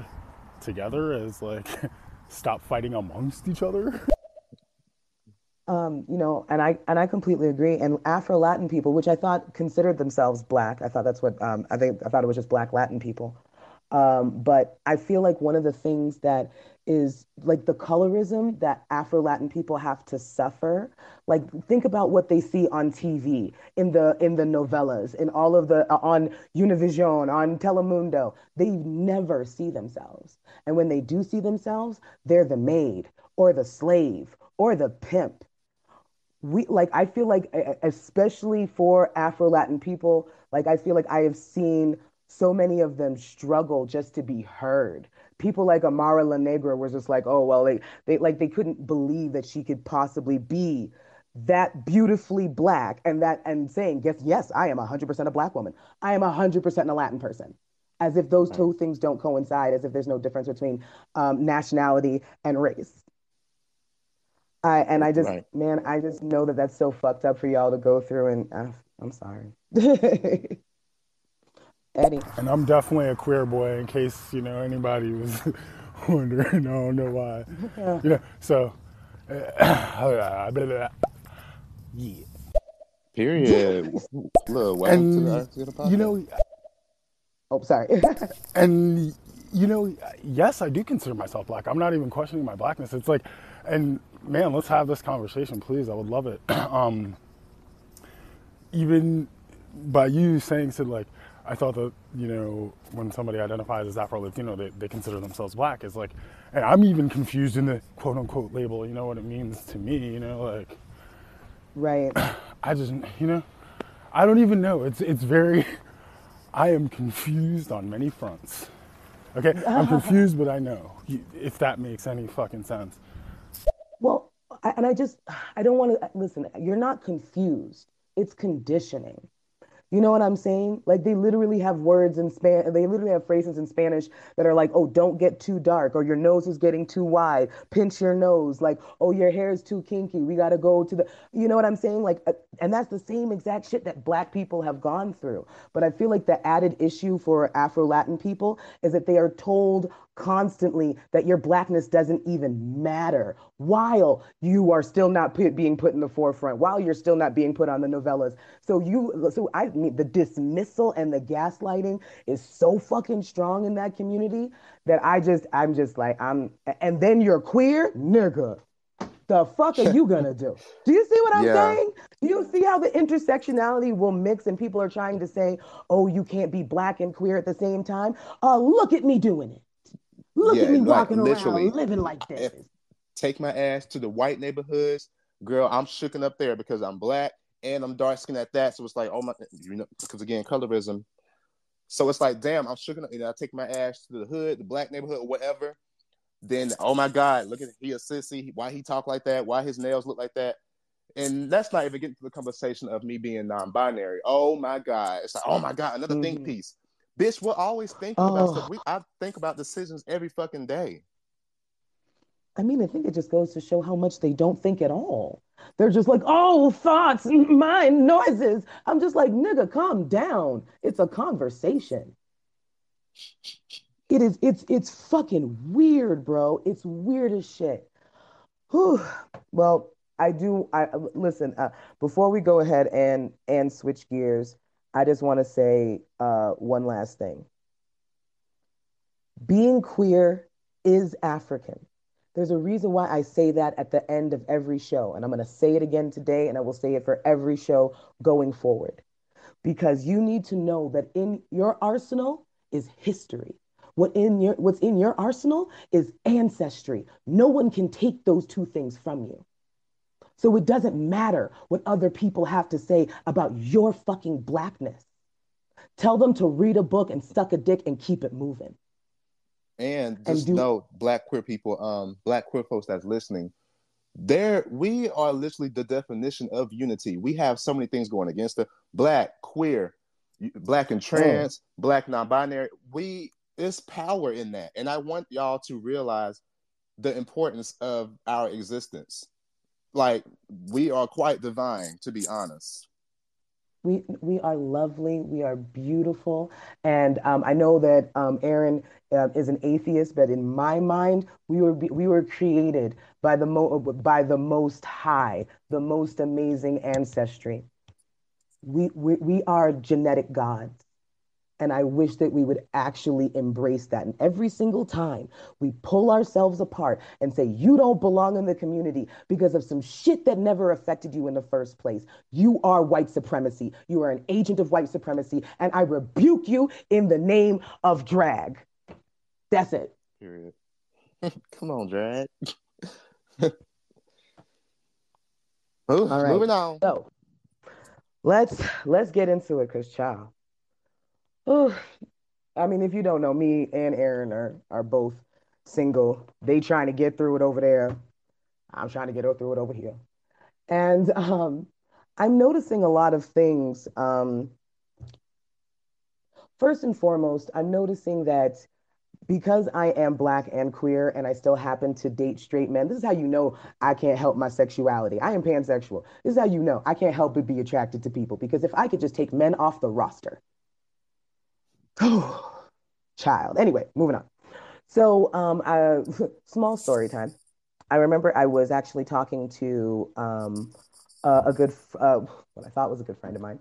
together is like stop fighting amongst each other. Um, you know, and I and I completely agree. And Afro Latin people, which I thought considered themselves black, I thought that's what um, I think. I thought it was just black Latin people. Um, but I feel like one of the things that is like the colorism that Afro Latin people have to suffer. Like think about what they see on TV, in the in the novellas, in all of the uh, on Univision, on Telemundo. They never see themselves, and when they do see themselves, they're the maid or the slave or the pimp we like i feel like especially for afro latin people like i feel like i have seen so many of them struggle just to be heard. People like amara la negra was just like oh well they they like they couldn't believe that she could possibly be that beautifully black and that and saying yes yes i am 100% a black woman. I am 100% a latin person. As if those two things don't coincide as if there's no difference between um, nationality and race I and I just right. man, I just know that that's so fucked up for y'all to go through, and uh, I'm sorry, Eddie. And I'm definitely a queer boy, in case you know anybody was wondering. I don't know why, you know. So, uh, yeah. Period. Look, and, to the, to you know. Oh, sorry. and you know, yes, I do consider myself black. I'm not even questioning my blackness. It's like, and man, let's have this conversation, please. I would love it. um, even by you saying said like, I thought that you know when somebody identifies as Afro Latino, they, they consider themselves black. It's like, and I'm even confused in the quote unquote label. You know what it means to me. You know, like, right. I just you know, I don't even know. It's it's very. I am confused on many fronts. Okay, I'm confused, but I know if that makes any fucking sense. Well, I, and I just, I don't want to listen. You're not confused. It's conditioning. You know what I'm saying? Like they literally have words in Spanish. They literally have phrases in Spanish that are like, "Oh, don't get too dark," or "Your nose is getting too wide. Pinch your nose." Like, "Oh, your hair is too kinky. We got to go to the." You know what I'm saying? Like, uh, and that's the same exact shit that Black people have gone through. But I feel like the added issue for Afro Latin people is that they are told constantly that your blackness doesn't even matter while you are still not put, being put in the forefront while you're still not being put on the novellas so you so i mean the dismissal and the gaslighting is so fucking strong in that community that i just i'm just like i'm and then you're queer nigga the fuck are you gonna do? Do you see what I'm yeah. saying? Do you see how the intersectionality will mix and people are trying to say, oh, you can't be black and queer at the same time? Uh, look at me doing it. Look yeah, at me walking like, around living like this. Take my ass to the white neighborhoods, girl. I'm shooken up there because I'm black and I'm dark skinned at that. So it's like, oh my, you know, because again, colorism. So it's like, damn, I'm shooken up. You know, I take my ass to the hood, the black neighborhood, or whatever. Then, oh my God, look at he a sissy. Why he talk like that? Why his nails look like that? And that's not even getting to the conversation of me being non-binary. Oh my God, it's like, oh my God, another mm-hmm. think piece. Bitch, we're always thinking oh. about stuff. We, I think about decisions every fucking day. I mean, I think it just goes to show how much they don't think at all. They're just like, oh, thoughts, mind, noises. I'm just like, nigga, calm down. It's a conversation. It is, it's, it's fucking weird, bro. It's weird as shit. Whew. Well, I do. I listen. Uh, before we go ahead and and switch gears, I just want to say uh, one last thing. Being queer is African. There's a reason why I say that at the end of every show. And I'm going to say it again today, and I will say it for every show going forward. Because you need to know that in your arsenal is history. What in your, what's in your arsenal is ancestry. No one can take those two things from you. So it doesn't matter what other people have to say about your fucking blackness. Tell them to read a book and suck a dick and keep it moving. And just and do- know, black queer people, um, black queer folks that's listening, there we are literally the definition of unity. We have so many things going against it. Black, queer, black and trans, mm. black non-binary. We it's power in that. And I want y'all to realize the importance of our existence. Like we are quite divine, to be honest. We we are lovely. We are beautiful, and um, I know that um, Aaron uh, is an atheist, but in my mind, we were we were created by the mo- by the Most High, the most amazing ancestry. We we we are genetic gods. And I wish that we would actually embrace that. And every single time we pull ourselves apart and say, you don't belong in the community because of some shit that never affected you in the first place, you are white supremacy. You are an agent of white supremacy. And I rebuke you in the name of drag. That's it. Period. Come on, drag. Move, All right. Moving on. So let's let's get into it, cause child. Oh, I mean, if you don't know, me and Aaron are are both single. They trying to get through it over there. I'm trying to get through it over here. And um, I'm noticing a lot of things. Um, first and foremost, I'm noticing that because I am black and queer and I still happen to date straight men, this is how you know I can't help my sexuality. I am pansexual. This is how you know I can't help but be attracted to people because if I could just take men off the roster, child. Anyway, moving on. So, um, uh, small story time. I remember I was actually talking to um, uh, a good, uh, what I thought was a good friend of mine,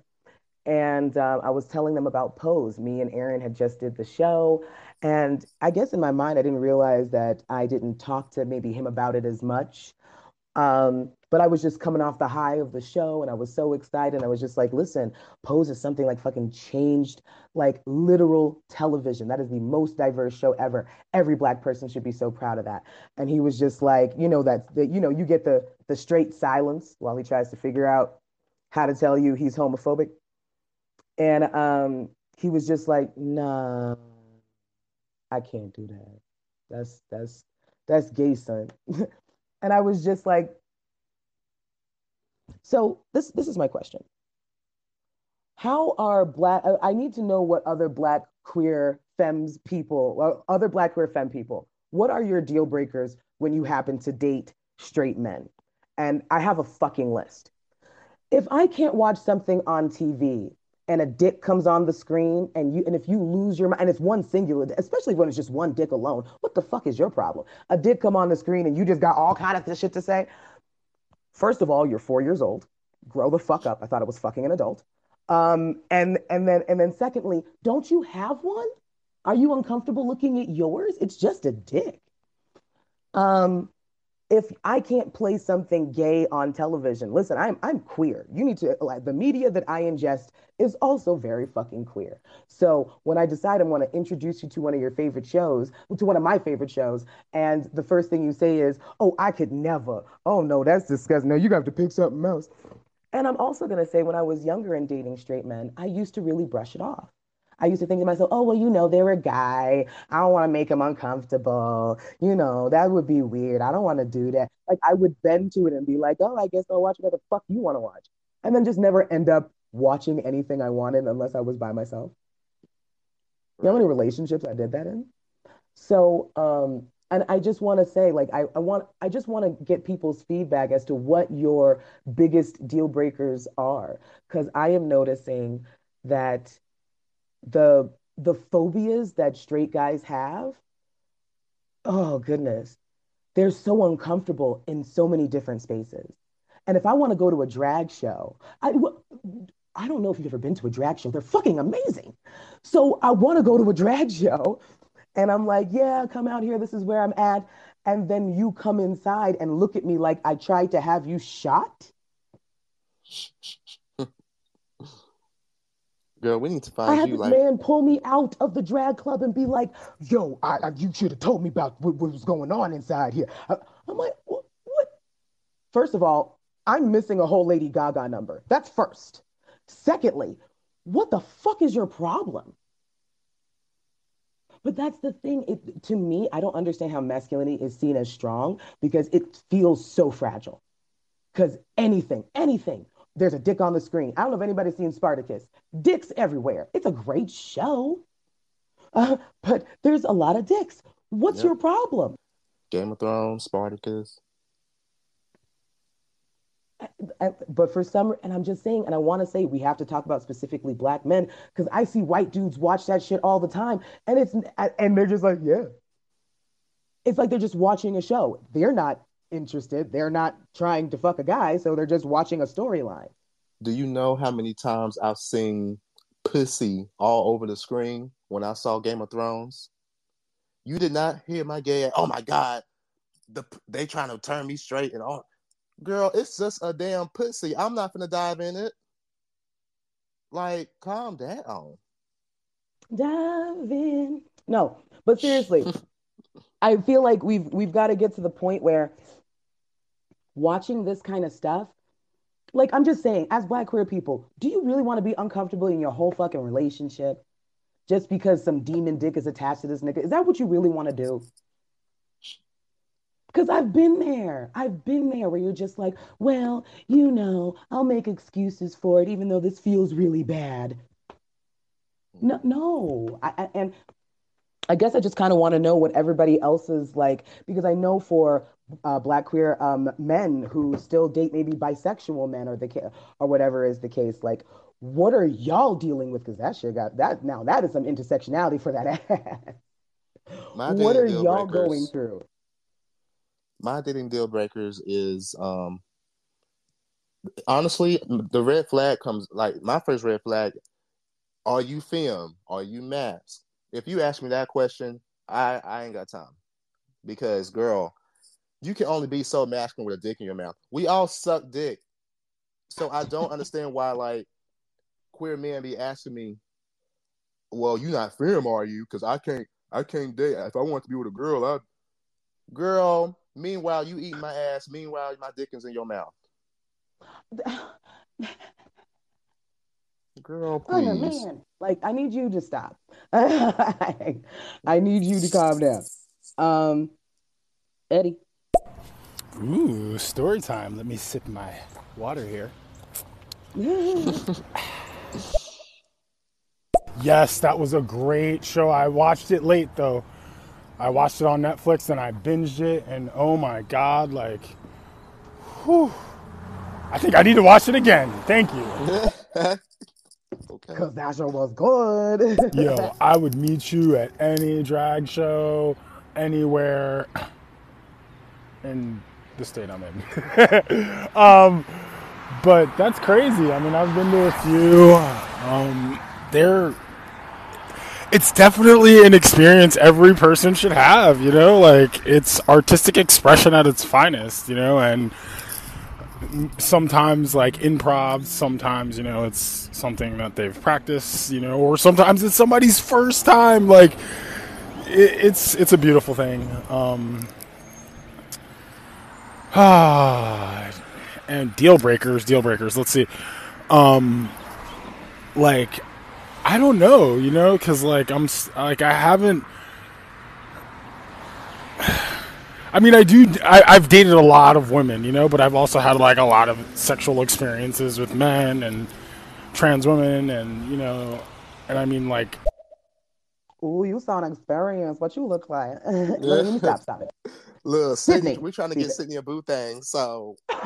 and uh, I was telling them about Pose. Me and Aaron had just did the show, and I guess in my mind I didn't realize that I didn't talk to maybe him about it as much. Um, but I was just coming off the high of the show and I was so excited. I was just like, listen, Pose is something like fucking changed like literal television. That is the most diverse show ever. Every black person should be so proud of that. And he was just like, you know, that, that you know, you get the the straight silence while he tries to figure out how to tell you he's homophobic. And um, he was just like, nah, I can't do that. That's that's that's gay, son. and I was just like, so this this is my question. How are black? I need to know what other black queer femmes people, or other black queer femme people. What are your deal breakers when you happen to date straight men? And I have a fucking list. If I can't watch something on TV and a dick comes on the screen and you and if you lose your mind and it's one singular especially when it's just one dick alone what the fuck is your problem a dick come on the screen and you just got all kind of shit to say first of all you're four years old. Grow the fuck up. I thought it was fucking an adult. Um, and and then and then secondly don't you have one? Are you uncomfortable looking at yours? It's just a dick. Um, if I can't play something gay on television, listen, I'm I'm queer. You need to like the media that I ingest is also very fucking queer. So when I decide I want to introduce you to one of your favorite shows, to one of my favorite shows, and the first thing you say is, "Oh, I could never." Oh no, that's disgusting. No, you have to pick something else. And I'm also gonna say, when I was younger and dating straight men, I used to really brush it off. I used to think to myself, oh, well, you know, they're a guy. I don't want to make him uncomfortable. You know, that would be weird. I don't want to do that. Like, I would bend to it and be like, oh, I guess I'll watch whatever the fuck you want to watch. And then just never end up watching anything I wanted unless I was by myself. You know how many relationships I did that in? So, um, and I just want to say, like, I, I want, I just want to get people's feedback as to what your biggest deal breakers are, because I am noticing that the the phobias that straight guys have oh goodness they're so uncomfortable in so many different spaces. And if i want to go to a drag show i i don't know if you've ever been to a drag show they're fucking amazing. So i want to go to a drag show and i'm like yeah come out here this is where i'm at. And then you come inside and look at me like i tried to have you shot Girl, we need to find I had you this like man pull me out of the drag club and be like, "Yo, I, I you should have told me about what, what was going on inside here." I, I'm like, what, "What?" First of all, I'm missing a whole Lady Gaga number. That's first. Secondly, what the fuck is your problem? But that's the thing. It, to me, I don't understand how masculinity is seen as strong because it feels so fragile. Because anything, anything, there's a dick on the screen. I don't know if anybody's seen Spartacus. Dicks everywhere. It's a great show. uh, but there's a lot of dicks. What's Yep. your problem? Game of Thrones, Spartacus. And- but for some, and I'm just saying, and I want to say we have to talk about specifically black men because I see white dudes watch that shit all the time, and it's and they're just like, yeah, it's like they're just watching a show. They're not interested. They're not trying to fuck a guy, so they're just watching a storyline. Do you know how many times I've seen pussy all over the screen when I saw Game of Thrones? You did not hear my gay. Oh my god, the they trying to turn me straight and all. Girl, it's just a damn pussy. I'm not gonna dive in it. Like, calm down. Dive in. No, but seriously, I feel like we've we've got to get to the point where watching this kind of stuff, like I'm just saying, as black queer people, do you really want to be uncomfortable in your whole fucking relationship just because some demon dick is attached to this nigga? Is that what you really want to do? Because I've been there. I've been there where you're just like, well, you know, I'll make excuses for it, even though this feels really bad. No, no. I, I- and I guess I just kind of want to know what everybody else is like because I know for uh, black queer um, men who still date maybe bisexual men or the ca- or whatever is the case, like what are y'all dealing with? Because that shit got that now that is some intersectionality for that ass. My what are y'all breakers- going through? my dating deal breakers is um honestly the red flag comes like my first red flag are you film are you masked if you ask me that question i i ain't got time because girl you can only be so masculine with a dick in your mouth. We all suck dick. So i don't understand why like queer men be asking me well you not firm, are you? Because i can't i can't date. If i want to be with a girl i girl meanwhile you eating my ass. Meanwhile my dick is in your mouth. Girl Oh please. man, like I need you to stop. I need you to calm down. Um, Eddie. Ooh, story time. Let me sip my water here. Yes, that was a great show. I watched it late though. I watched it on Netflix and I binged it, and oh my god, like, whew. I think I need to watch it again. Thank you. okay Because that show was good. Yo, I would meet you at any drag show, anywhere in the state I'm in. um, but that's crazy. I mean, I've been to a few. Um, they're. It's definitely an experience every person should have, you know? Like, it's artistic expression at its finest, you know? And sometimes like improv sometimes you know it's something that they've practiced you know or sometimes it's somebody's first time like it, it's it's a beautiful thing um ah and deal breakers deal breakers let's see um like i don't know you know because like i'm like i haven't I mean, I do. I, I've dated a lot of women, you know, but I've also had like a lot of sexual experiences with men and trans women, and you know, and I mean, like, Ooh, you sound experienced. What you look like? let, me, let me stop. Stop it. Look, Sydney, Sydney, we're trying to get. Sydney a boo thing, so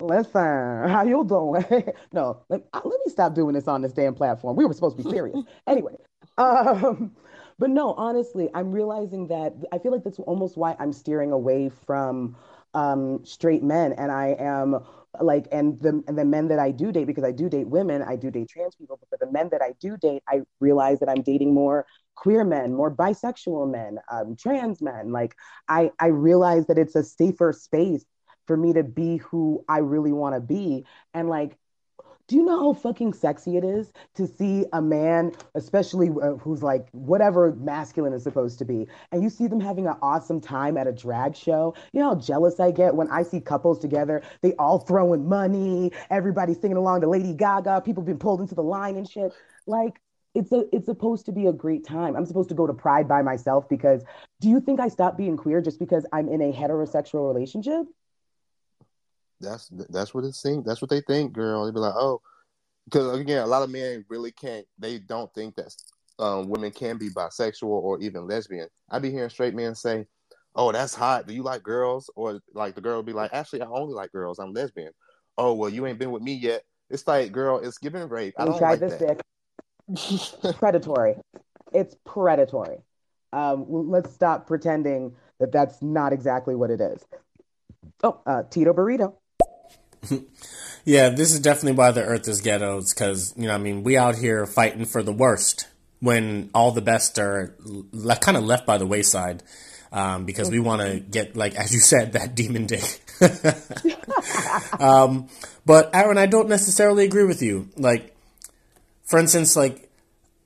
Listen, how you doing? no, let, let me stop doing this on this damn platform. We were supposed to be serious. anyway, um, but no, honestly, I'm realizing that I feel like that's almost why I'm steering away from um, straight men, and I am like, and the and the men that I do date because I do date women, I do date trans people, but for the men that I do date, I realize that I'm dating more queer men, more bisexual men, um, trans men. Like, I I realize that it's a safer space for me to be who I really want to be. And like, do you know how fucking sexy it is to see a man, especially uh, who's like whatever masculine is supposed to be, and you see them having an awesome time at a drag show? You know how jealous I get when I see couples together, they all throwing money, everybody singing along to Lady Gaga, people being pulled into the line and shit. Like, it's a it's supposed to be a great time. I'm supposed to go to Pride by myself because do you think I stopped being queer just because I'm in a heterosexual relationship? That's that's what it seems. That's what they think, girl. They be like, oh, because again, a lot of men really can't. They don't think that um, women can be bisexual or even lesbian. I be hearing straight men say, "Oh, that's hot. Do you like girls?" Or like the girl be like, "Actually, I only like girls. I'm lesbian." Oh, well, you ain't been with me yet. It's like, girl, it's giving rape. I don't like this that. dick. predatory. It's predatory. Um, let's stop pretending that that's not exactly what it is. Oh, uh, Tito Burrito. yeah, this is definitely why the earth is ghettos because, you know, I mean, we out here fighting for the worst when all the best are le- kind of left by the wayside um, because we want to get, like, as you said, that demon dick. um, but, Aaron, I don't necessarily agree with you. Like, for instance, like,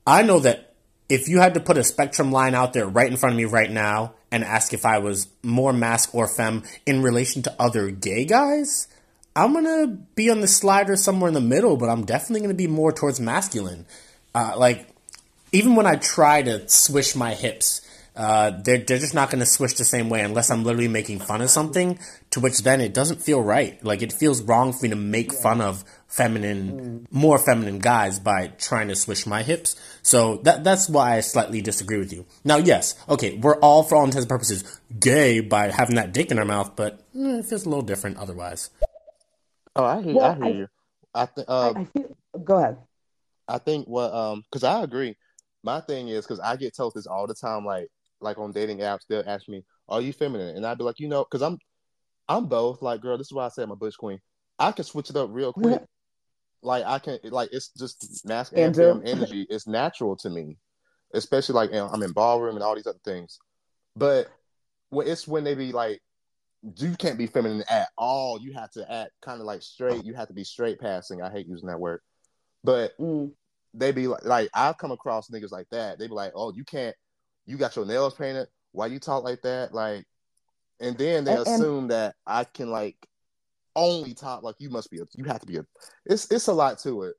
I know that if you had to put a spectrum line out there right in front of me right now and ask if I was more masc or femme in relation to other gay guys, I'm gonna be on the slider somewhere in the middle, but I'm definitely gonna be more towards masculine. Uh, like, even when I try to swish my hips, uh, they're, they're just not going to swish the same way unless I'm literally making fun of something, to which then it doesn't feel right. Like, it feels wrong for me to make fun of feminine, more feminine guys by trying to swish my hips. So that that's why I slightly disagree with you. Now, yes, okay, we're all, for all intents and purposes, gay by having that dick in our mouth, but eh, it feels a little different otherwise. Oh, I hear, well, I hear I, you. I think. Uh, I, I feel, go ahead. I think what um, because I agree. My thing is because I get told this all the time, like like on dating apps, they'll ask me, "Are you feminine?" And I'd be like, you know, because I'm I'm both. Like, girl, this is why I say I'm a butch queen. I can switch it up real quick. like I can, like it's just masculine and fem energy. It's natural to me, especially like you know, I'm in ballroom and all these other things. But when it's when they be like, you can't be feminine at all. You have to act kind of like straight. You have to be straight passing. I hate using that word, but mm. they be like, like I've come across niggas like that. They be like, oh, you can't you got your nails painted. Why you talk like that? Like, and then they and, assume and, that I can like only talk like you must be a you have to be a. It's it's a lot to it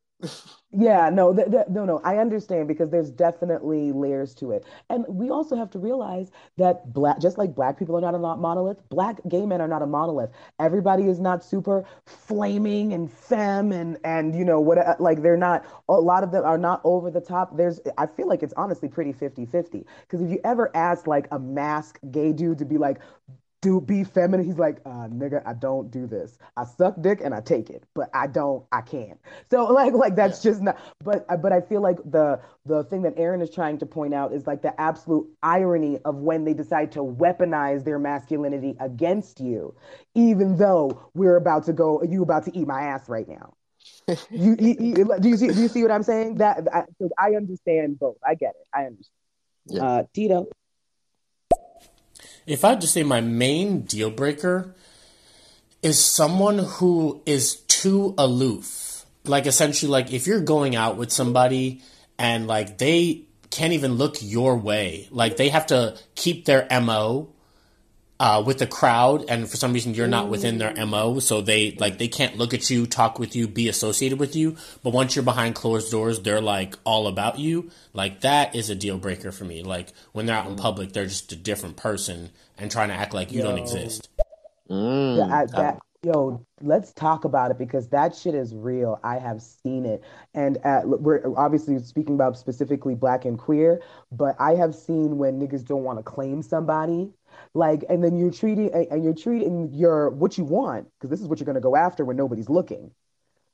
yeah no th- th- no no i understand because there's definitely layers to it. And we also have to realize that black just like black people are not a monolith black gay men are not a monolith. Everybody is not super flaming and femme and and you know what uh, like they're not a lot of them are not over the top. There's i feel like it's honestly pretty 50 50 because if you ever ask like a masc gay dude to be like do be feminine. He's like, uh, nigga, I don't do this. I suck dick and I take it, but I don't, I can't. So like, like that's yeah. just not. But uh, but I feel like the the thing that Aaron is trying to point out is like the absolute irony of when they decide to weaponize their masculinity against you, even though we're about to go, you about to eat my ass right now. you, you, you, do you see? Do you see what I'm saying? That I, I understand both. I get it. I understand. Yeah. Uh, Tito if I had to say my main deal breaker is someone who is too aloof. Like essentially like if you're going out with somebody and like they can't even look your way. Like they have to keep their MO uh, with the crowd, and for some reason you're not within their mo, so they like they can't look at you, talk with you, be associated with you. But once you're behind closed doors, they're like all about you. Like that is a deal breaker for me. Like when they're out in public, they're just a different person and trying to act like you yo. don't exist. Mm. Yeah, I, that, yo, let's talk about it because that shit is real. I have seen it, and uh, we're obviously speaking about specifically black and queer, but I have seen when niggas don't want to claim somebody like and then you're treating and you're treating your what you want because this is what you're going to go after when nobody's looking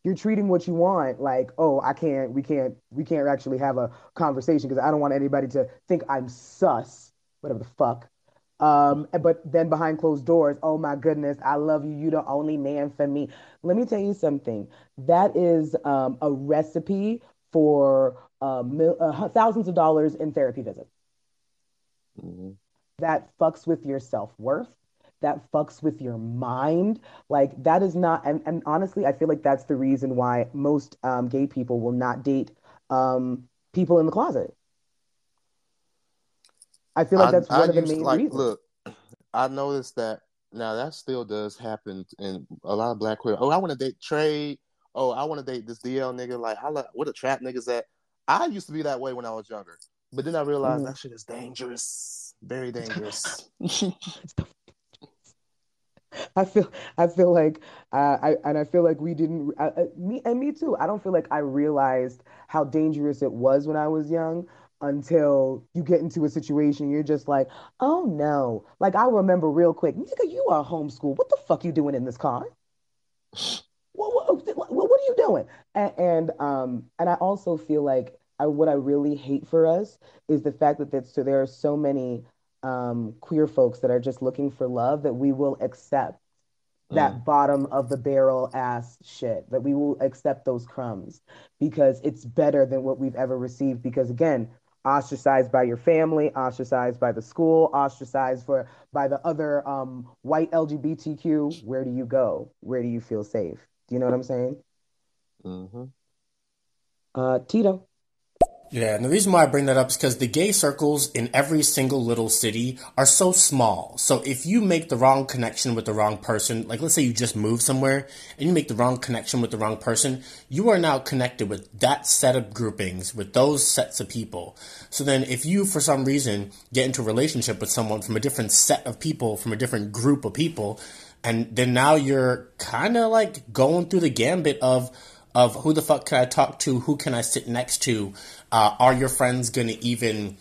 you're treating what you want like oh i can't we can't we can't actually have a conversation because i don't want anybody to think i'm sus whatever the fuck um, but then behind closed doors, oh my goodness, I love you. You're the only man for me. Let me tell you something. That is um, a recipe for uh, mil- uh, thousands of dollars in therapy visits. Mm-hmm that fucks with your self-worth that fucks with your mind. Like that is not and, and honestly i feel like that's the reason why most um, gay people will not date um, people in the closet. I feel like that's I, one I of the main like, reasons. look i noticed that now that still does happen in a lot of black queer oh i want to date trade oh i want to date this dl nigga. Like how what a trap niggas at? I used to be that way when i was younger but then i realized mm. that shit is dangerous very dangerous. I feel I feel like uh, I and I feel like we didn't uh, uh, me and me too. I don't feel like I realized how dangerous it was when I was young. until you get into a situation you're just like, oh no. Like I remember real quick, nigga, you are homeschooled. What the fuck you doing in this car? What, what, what, what are you doing? And, and um and I also feel like I, what I really hate for us is the fact that so there are so many um, queer folks that are just looking for love that we will accept that mm. bottom of the barrel ass shit that we will accept those crumbs because it's better than what we've ever received because again ostracized by your family ostracized by the school ostracized for by the other um, white lgbtq where do you go? Where do you feel safe? Do you know what i'm saying? Mm-hmm. uh, tito yeah, and the reason why I bring that up is because the gay circles in every single little city are so small. So if you make the wrong connection with the wrong person, like let's say you just move somewhere and you make the wrong connection with the wrong person, you are now connected with that set of groupings, with those sets of people. So then if you, for some reason, get into a relationship with someone from a different set of people, from a different group of people, and then now you're kind of like going through the gambit of, of who the fuck can I talk to? Who can I sit next to? Uh, are your friends going to even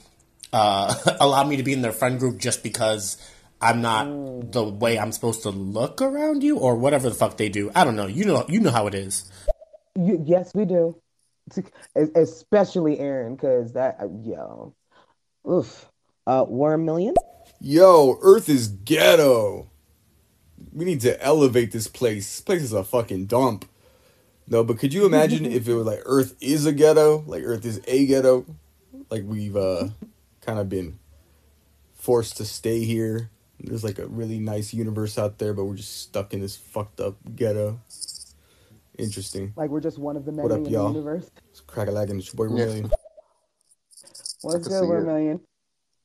uh, allow me to be in their friend group just because I'm not mm. the way I'm supposed to look around you, or whatever the fuck they do? I don't know. You know, you know how it is. You, yes, we do. Especially Aaron, because that uh, yo, oof. Uh, Worm Million. Yo, Earth is ghetto. We need to elevate this place. This place is a fucking dump. No, but could you imagine if it was like Earth is a ghetto, like Earth is a ghetto, like we've uh kind of been forced to stay here. There's like a really nice universe out there, but we're just stuck in this fucked up ghetto. Interesting. Like we're just one of the many what up, in y'all? the universe. It's crack a lagging. It's your boy Million. What's good, Million?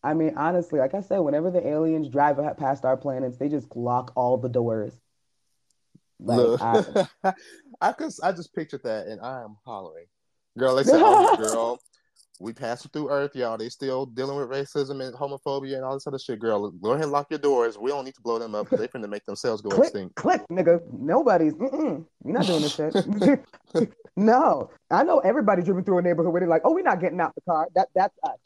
I mean, honestly, like I said, whenever the aliens drive past our planets, they just lock all the doors. Like, I, I could, I just pictured that, and I am hollering, girl. They said, "Oh, girl, we passing through Earth, y'all. They still dealing with racism and homophobia and all this other shit, girl. Go ahead and lock your doors. We don't need to blow them up. They're finna make themselves go click, extinct. Click, nigga. Nobody's. Mm-mm. You're not doing this shit. no, I know everybody driven through a neighborhood where they're like, "Oh, we're not getting out the car." That that's us.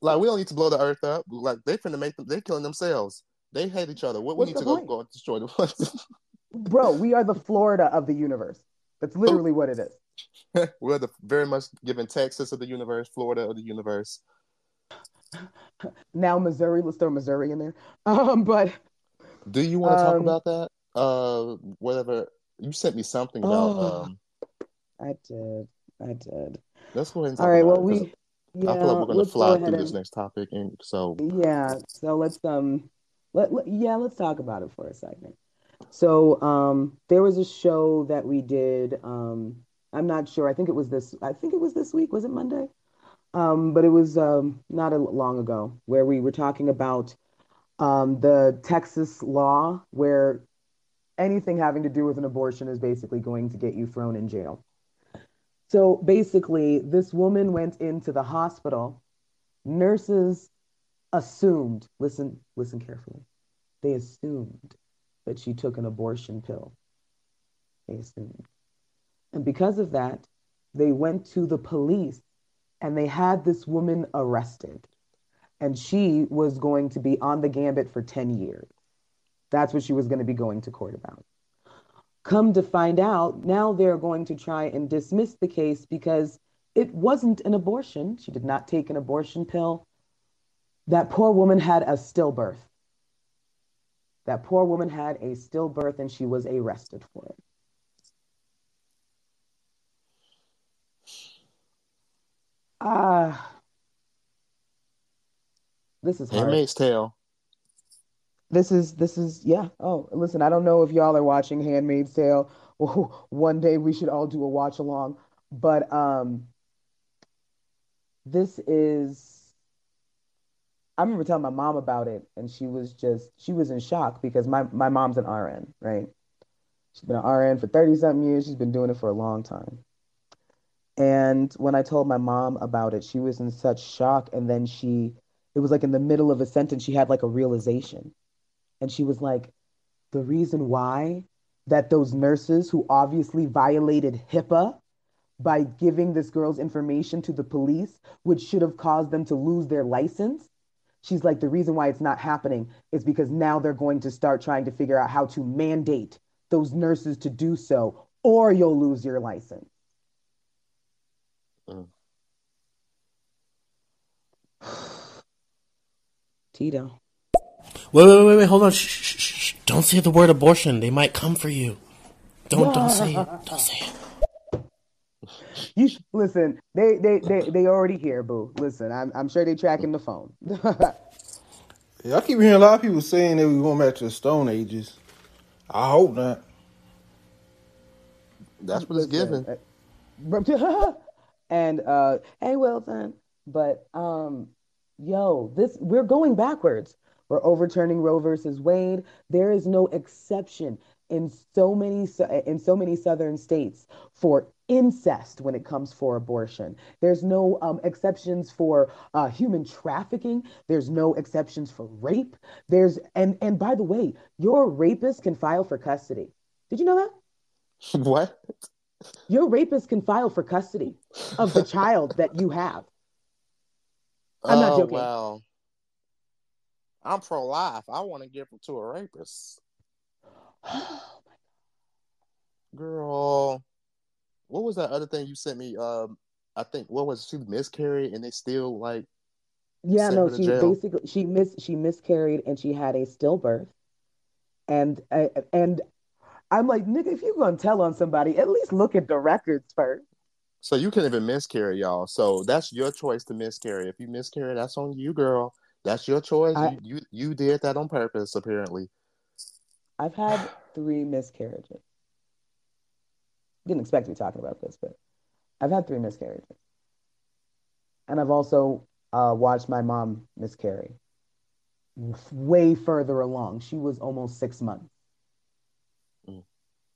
Like we don't need to blow the Earth up. Like they finna make them. They're killing themselves. They hate each other. What we need to go, go and destroy them. Bro, we are the Florida of the universe. That's literally what it is. We're the very much given Texas of the universe, Florida of the universe. Now Missouri, let's throw Missouri in there. Um, but do you want to um, talk about that? Uh, whatever you sent me something about. Oh, um, I did. I did. Let's go ahead and talk All right. well, we. Yeah, I feel like we're going to fly through and, this next topic, and so yeah. So let's um, let, let yeah, let's talk about it for a second. So um, there was a show that we did. Um, I'm not sure. I think it was this. I think it was this week. Was it Monday? Um, but it was um, not a long ago where we were talking about um, the Texas law where anything having to do with an abortion is basically going to get you thrown in jail. So basically, this woman went into the hospital. Nurses assumed. Listen. Listen carefully. They assumed that she took an abortion pill. And because of that, they went to the police and they had this woman arrested. And she was going to be on the gambit for 10 years. That's what she was going to be going to court about. Come to find out, now they're going to try and dismiss the case because it wasn't an abortion. She did not take an abortion pill. That poor woman had a stillbirth. That poor woman had a stillbirth and she was arrested for it. Ah, uh, this is. Handmaid's Tale. This is this is yeah. Oh, listen, I don't know if y'all are watching Handmaid's Tale. One day we should all do a watch along, but um, this is I remember telling my mom about it, and she was just she was in shock because my my mom's an RN, right? She's been an RN for thirty something years. She's been doing it for a long time. And when I told my mom about it, she was in such shock. And then she, it was like in the middle of a sentence, she had like a realization, and she was like, the reason why that those nurses who obviously violated HIPAA by giving this girl's information to the police, which should have caused them to lose their license. She's like, the reason why it's not happening is because now they're going to start trying to figure out how to mandate those nurses to do so, or you'll lose your license. Mm. Tito. Wait, wait, wait, wait, hold on. Shh, shh, shh, shh. Don't say the word abortion. They might come for you. Don't, don't say it. Don't say it. You listen. They they they they already here, boo. Listen, I'm I'm sure they tracking the phone. Yeah, I keep hearing a lot of people saying that we're going back to the Stone Ages. I hope not. That's what it's given. uh, and uh, hey, Wilson. But um, yo, this we're going backwards. We're overturning Roe versus Wade. There is no exception in so many in so many southern states for incest when it comes for abortion. There's no um, exceptions for uh, human trafficking. There's no exceptions for rape. There's and and by the way, your rapist can file for custody. Did you know that? what? Your rapist can file for custody of the child that you have. I'm not oh, joking. Well, I'm pro life. I want to give them to a rapist. Oh my god, girl, what was that other thing you sent me? Um, I think what was she miscarried and they still like Yeah, no, she jail. basically she miss she miscarried and she had a stillbirth, and uh, and I'm like, nigga, if you're gonna tell on somebody, at least look at the records first. So you can even miscarry, y'all. So that's your choice to miscarry. If you miscarry, that's on you, girl. That's your choice. I you, you you did that on purpose, apparently. I've had three miscarriages. Didn't expect to be talking about this, but I've had three miscarriages, and I've also uh, watched my mom miscarry. Way further along, she was almost six months. Mm.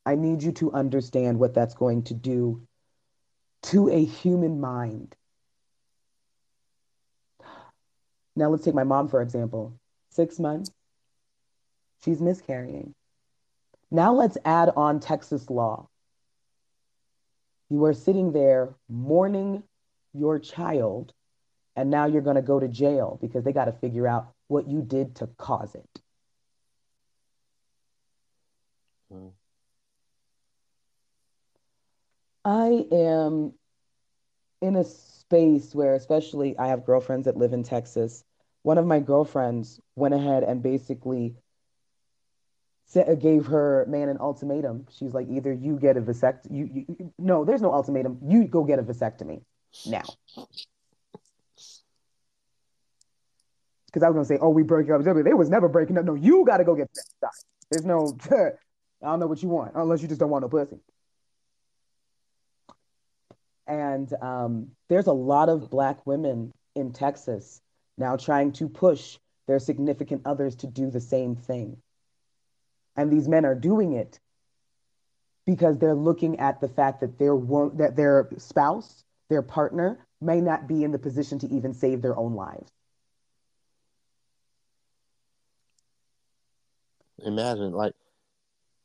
I need you to understand what that's going to do to a human mind. Now, let's take my mom, for example. Six months, she's miscarrying. Now, let's add on Texas law. You are sitting there mourning your child, and now you're going to go to jail because they got to figure out what you did to cause it. Mm. I am in a space where, especially, I have girlfriends that live in Texas. One of my girlfriends went ahead and basically gave her man an ultimatum. She's like, either you get a vasect, you, you, you- no, there's no ultimatum. You go get a vasectomy now. Because I was gonna say, oh, we broke up. They was never breaking up. No, you got to go get that. There's no, I don't know what you want, unless you just don't want no pussy. And um, there's a lot of black women in Texas now trying to push their significant others to do the same thing. And these men are doing it because they're looking at the fact that their wo- that their spouse, their partner, may not be in the position to even save their own lives. Imagine, like,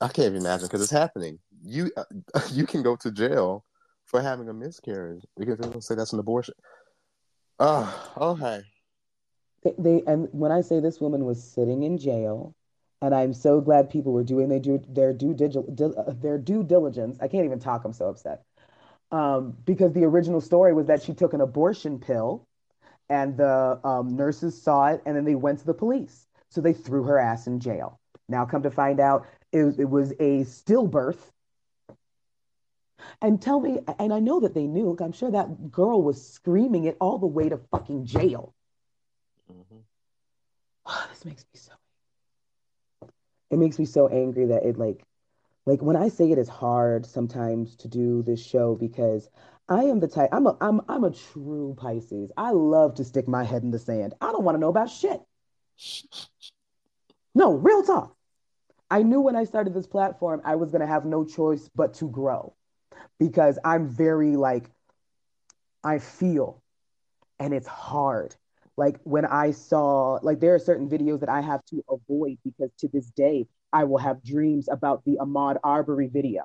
I can't even imagine because it's happening. You uh, you can go to jail for having a miscarriage because they're gonna say that's an abortion. Oh, okay. They, they and when I say this woman was sitting in jail, and I'm so glad people were doing they do their due digi- dil- uh, their due diligence. I can't even talk. I'm so upset. Um, because the original story was that she took an abortion pill, and the um, nurses saw it, and then they went to the police. So they threw her ass in jail. Now, come to find out, it, it was a stillbirth. And tell me, and I know that they knew. I'm sure that girl was screaming it all the way to fucking jail. Mhm. this makes me so it makes me so angry that it like like when I say it is hard sometimes to do this show because I am the type I'm a I'm I'm a true Pisces. I love to stick my head in the sand. I don't want to know about shit. No, real talk. I knew when I started this platform I was to have no choice but to grow because I'm very like I feel and it's hard. Like when I saw, like there are certain videos that I have to avoid because to this day I will have dreams about the Ahmaud Arbery video.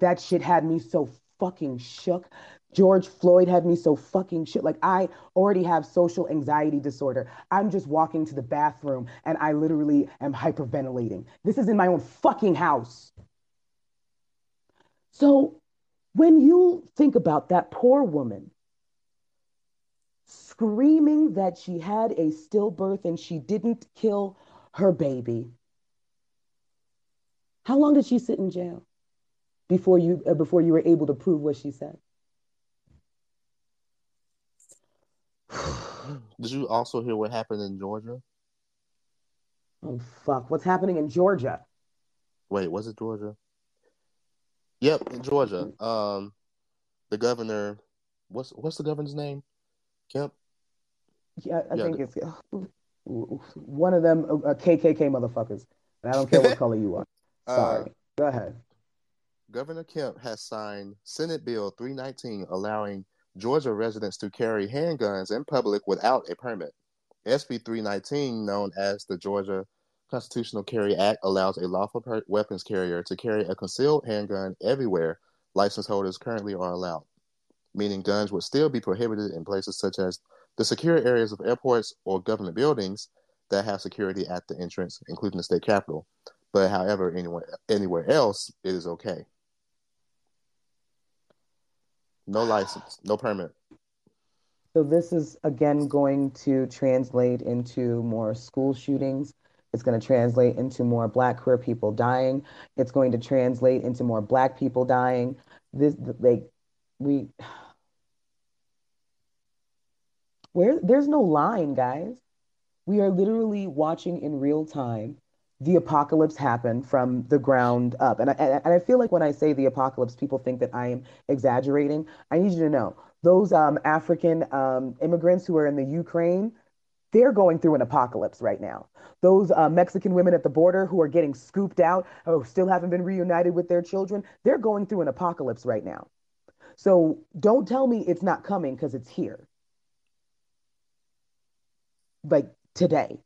That shit had me so fucking shook. George Floyd had me so fucking shit. Like I already have social anxiety disorder. I'm just walking to the bathroom and I literally am hyperventilating. This is in my own fucking house. So when you think about that poor woman screaming that she had a stillbirth and she didn't kill her baby, how long did she sit in jail before you uh, before you were able to prove what she said? Did you also hear what happened in Georgia? Oh fuck! What's happening in Georgia? Wait, was it Georgia? Yep, in Georgia. Um, the governor, what's what's the governor's name? Kemp. Yeah, I Yeah, think it's uh, one of them uh, uh, KKK motherfuckers. And I don't care what color you are. Sorry. Go ahead. Governor Kemp has signed Senate Bill 319 allowing Georgia residents to carry handguns in public without a permit. SB 319, known as the Georgia Constitutional Carry Act, allows a lawful per- weapons carrier to carry a concealed handgun everywhere license holders currently are allowed, meaning guns would still be prohibited in places such as the secure areas of airports or government buildings that have security at the entrance, including the state capitol. But however, anywhere anywhere else, it is okay. No license, no permit. So this is again going to translate into more school shootings. It's going to translate into more black queer people dying. It's going to translate into more black people dying. This like we where there's no line, guys. We are literally watching in real time the apocalypse happen from the ground up. And I, and I feel like when I say the apocalypse, people think that I am exaggerating. I need you to know those um, African um, immigrants who are in the Ukraine, they're going through an apocalypse right now. Those uh, Mexican women at the border who are getting scooped out, who still haven't been reunited with their children, they're going through an apocalypse right now. So don't tell me it's not coming because it's here. Like today.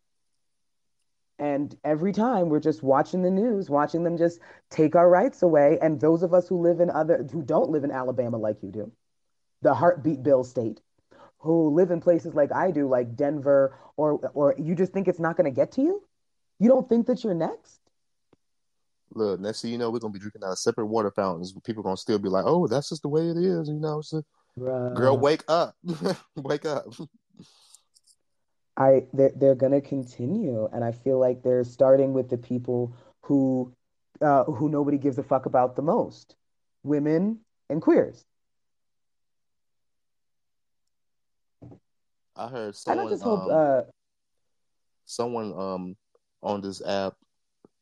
And every time we're just watching the news, watching them just take our rights away. And those of us who live in other, who don't live in Alabama like you do, the heartbeat bill state, who live in places like I do, like Denver, or or you just think it's not going to get to you? You don't think that you're next? Look, next thing you know, we're gonna be drinking out of separate water fountains. People are gonna still be like, "Oh, that's just the way it is," you know. It's a, girl, wake up, wake up. I they're, they're going to continue, and I feel like they're starting with the people who uh, who nobody gives a fuck about the most, women and queers. I heard And I someone, just hope um, uh, someone um on this app,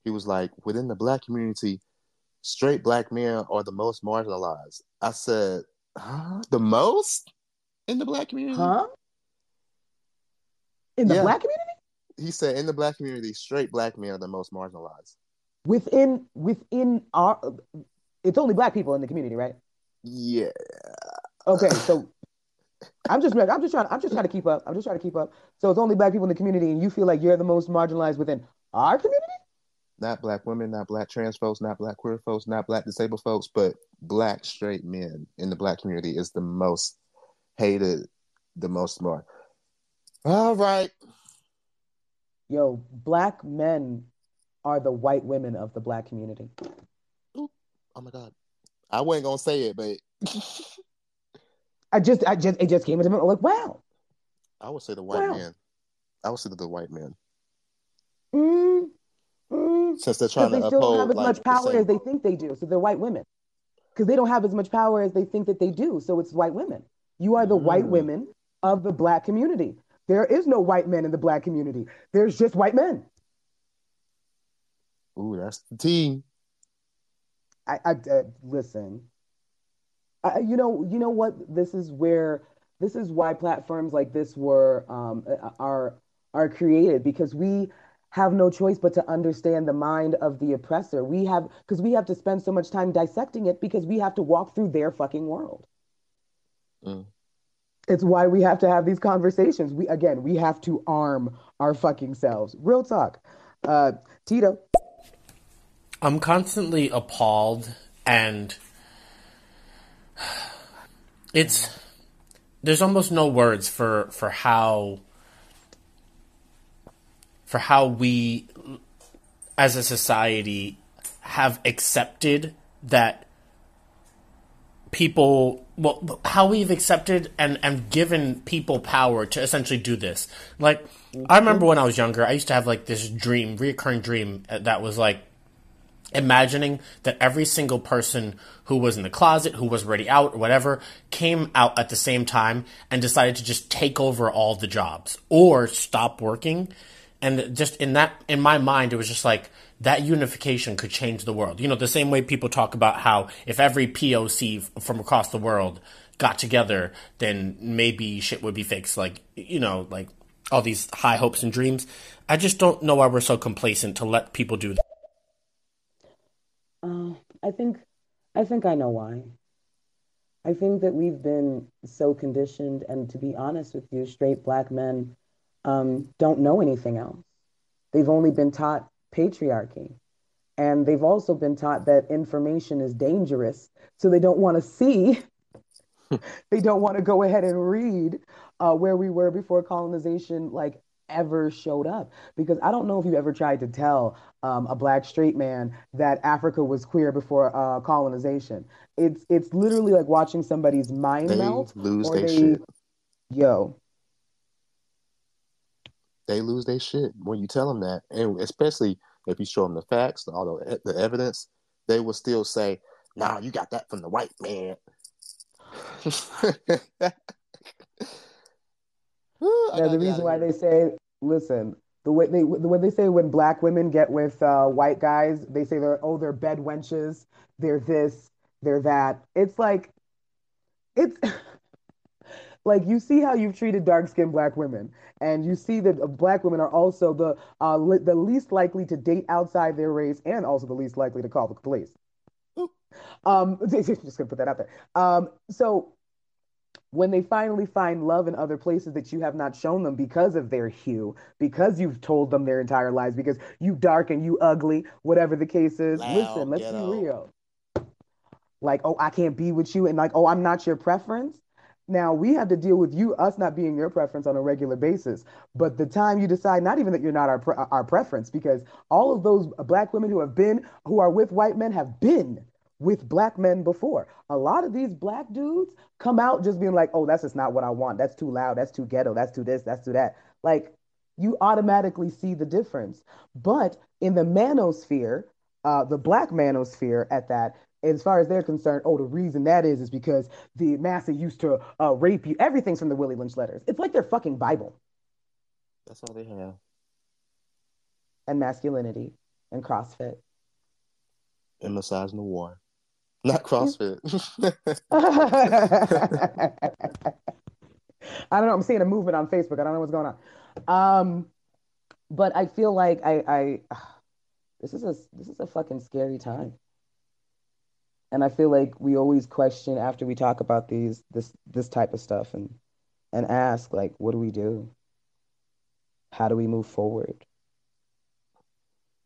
he was like, within the black community, straight black men are the most marginalized. I said, huh? The most in the black community? huh? In the Yeah. black community? He said, in the black community, straight black men are the most marginalized. Within within our it's only black people in the community, right? Yeah. Okay, so I'm just I'm just trying I'm just trying to keep up. I'm just trying to keep up. So it's only black people in the community, and you feel like you're the most marginalized within our community? Not black women, not black trans folks, not black queer folks, not black disabled folks, but black straight men in the black community is the most hated, the most smart. All right. Yo, black men are the white women of the black community. Oh my God. I wasn't gonna say it, but I just I just it just came into me like wow. I would say the white Wow. men. I would say the white men. Mm, mm. Since they're trying they to still don't have as like much power same as they think they do. So they're white women. Because they don't have as much power as they think that they do. So it's white women. You are the white Mm. women of the black community. There is no white men in the black community. There's just white men. Ooh, that's the team. I, I uh, listen. I, you know, you know what? This is where this is why platforms like this were um, uh, are are created because we have no choice but to understand the mind of the oppressor. We have because we have to spend so much time dissecting it because we have to walk through their fucking world. Mm. It's why we have to have these conversations. We again, we have to arm our fucking selves. Real talk. Uh, Tito. I'm constantly appalled and it's there's almost no words for for how for how we as a society have accepted that people well how we've accepted and and given people power to essentially do this. Like i remember when i was younger i used to have like this dream reoccurring dream uh, that was like imagining that every single person who was in the closet who was already out or whatever came out at the same time and decided to just take over all the jobs or stop working. And just in that in my mind it was just like that unification could change the world. You know the same way people talk about how if every poc from across the world got together then maybe shit would be fixed. Like you know like all these high hopes and dreams. I just don't know why we're so complacent to let people do that. Uh, i think i think i know why. I think that we've been so conditioned and to be honest with you straight black men um, don't know anything else. They've only been taught patriarchy. And they've also been taught that information is dangerous. So they don't want to see, they don't want to go ahead and read uh, where we were before colonization, like ever showed up. Because I don't know if you ever tried to tell um, a black straight man that Africa was queer before uh, colonization. It's it's literally like watching somebody's mind They melt. lose or their they, shit. yo, They lose their shit when you tell them that, and especially if you show them the facts, all the the evidence, they will still say, "Nah, you got that from the white man." Now, the reason why they say, listen, the way they the way they say when black women get with uh, white guys, they say they're oh they're bed wenches, they're this, they're that. It's like, it's like you see how you've treated dark skinned black women, and you see that uh, black women are also the uh, li- the least likely to date outside their race, and also the least likely to call the police. Um, just gonna put that out there. Um, so when they finally find love in other places that you have not shown them because of their hue, because you've told them their entire lives, because you dark and you ugly, whatever the case is. Loud, Listen, let's be real. Like, oh, I can't be with you, and like, oh, I'm not your preference. Now we have to deal with you, us not being your preference on a regular basis. But the time you decide, not even that you're not our pre- our preference, because all of those black women who have been, who are with white men, have been with black men before. A lot of these black dudes come out just being like, oh, that's just not what I want. That's too loud. That's too ghetto. That's too this. That's too that. Like, you automatically see the difference. But in the manosphere, uh, the black manosphere at that, as far as they're concerned, oh, the reason that is is because the massa used to uh, rape you. Everything's from the Willie Lynch letters. It's like their fucking Bible That's all they have. and masculinity and CrossFit. And misogynoir, not CrossFit. I don't know. I'm seeing a movement on Facebook. I don't know what's going on. Um, but I feel like I, I this is a this is a fucking scary time. And I feel like we always question after we talk about these this this type of stuff and and ask like, what do we do? How do we move forward?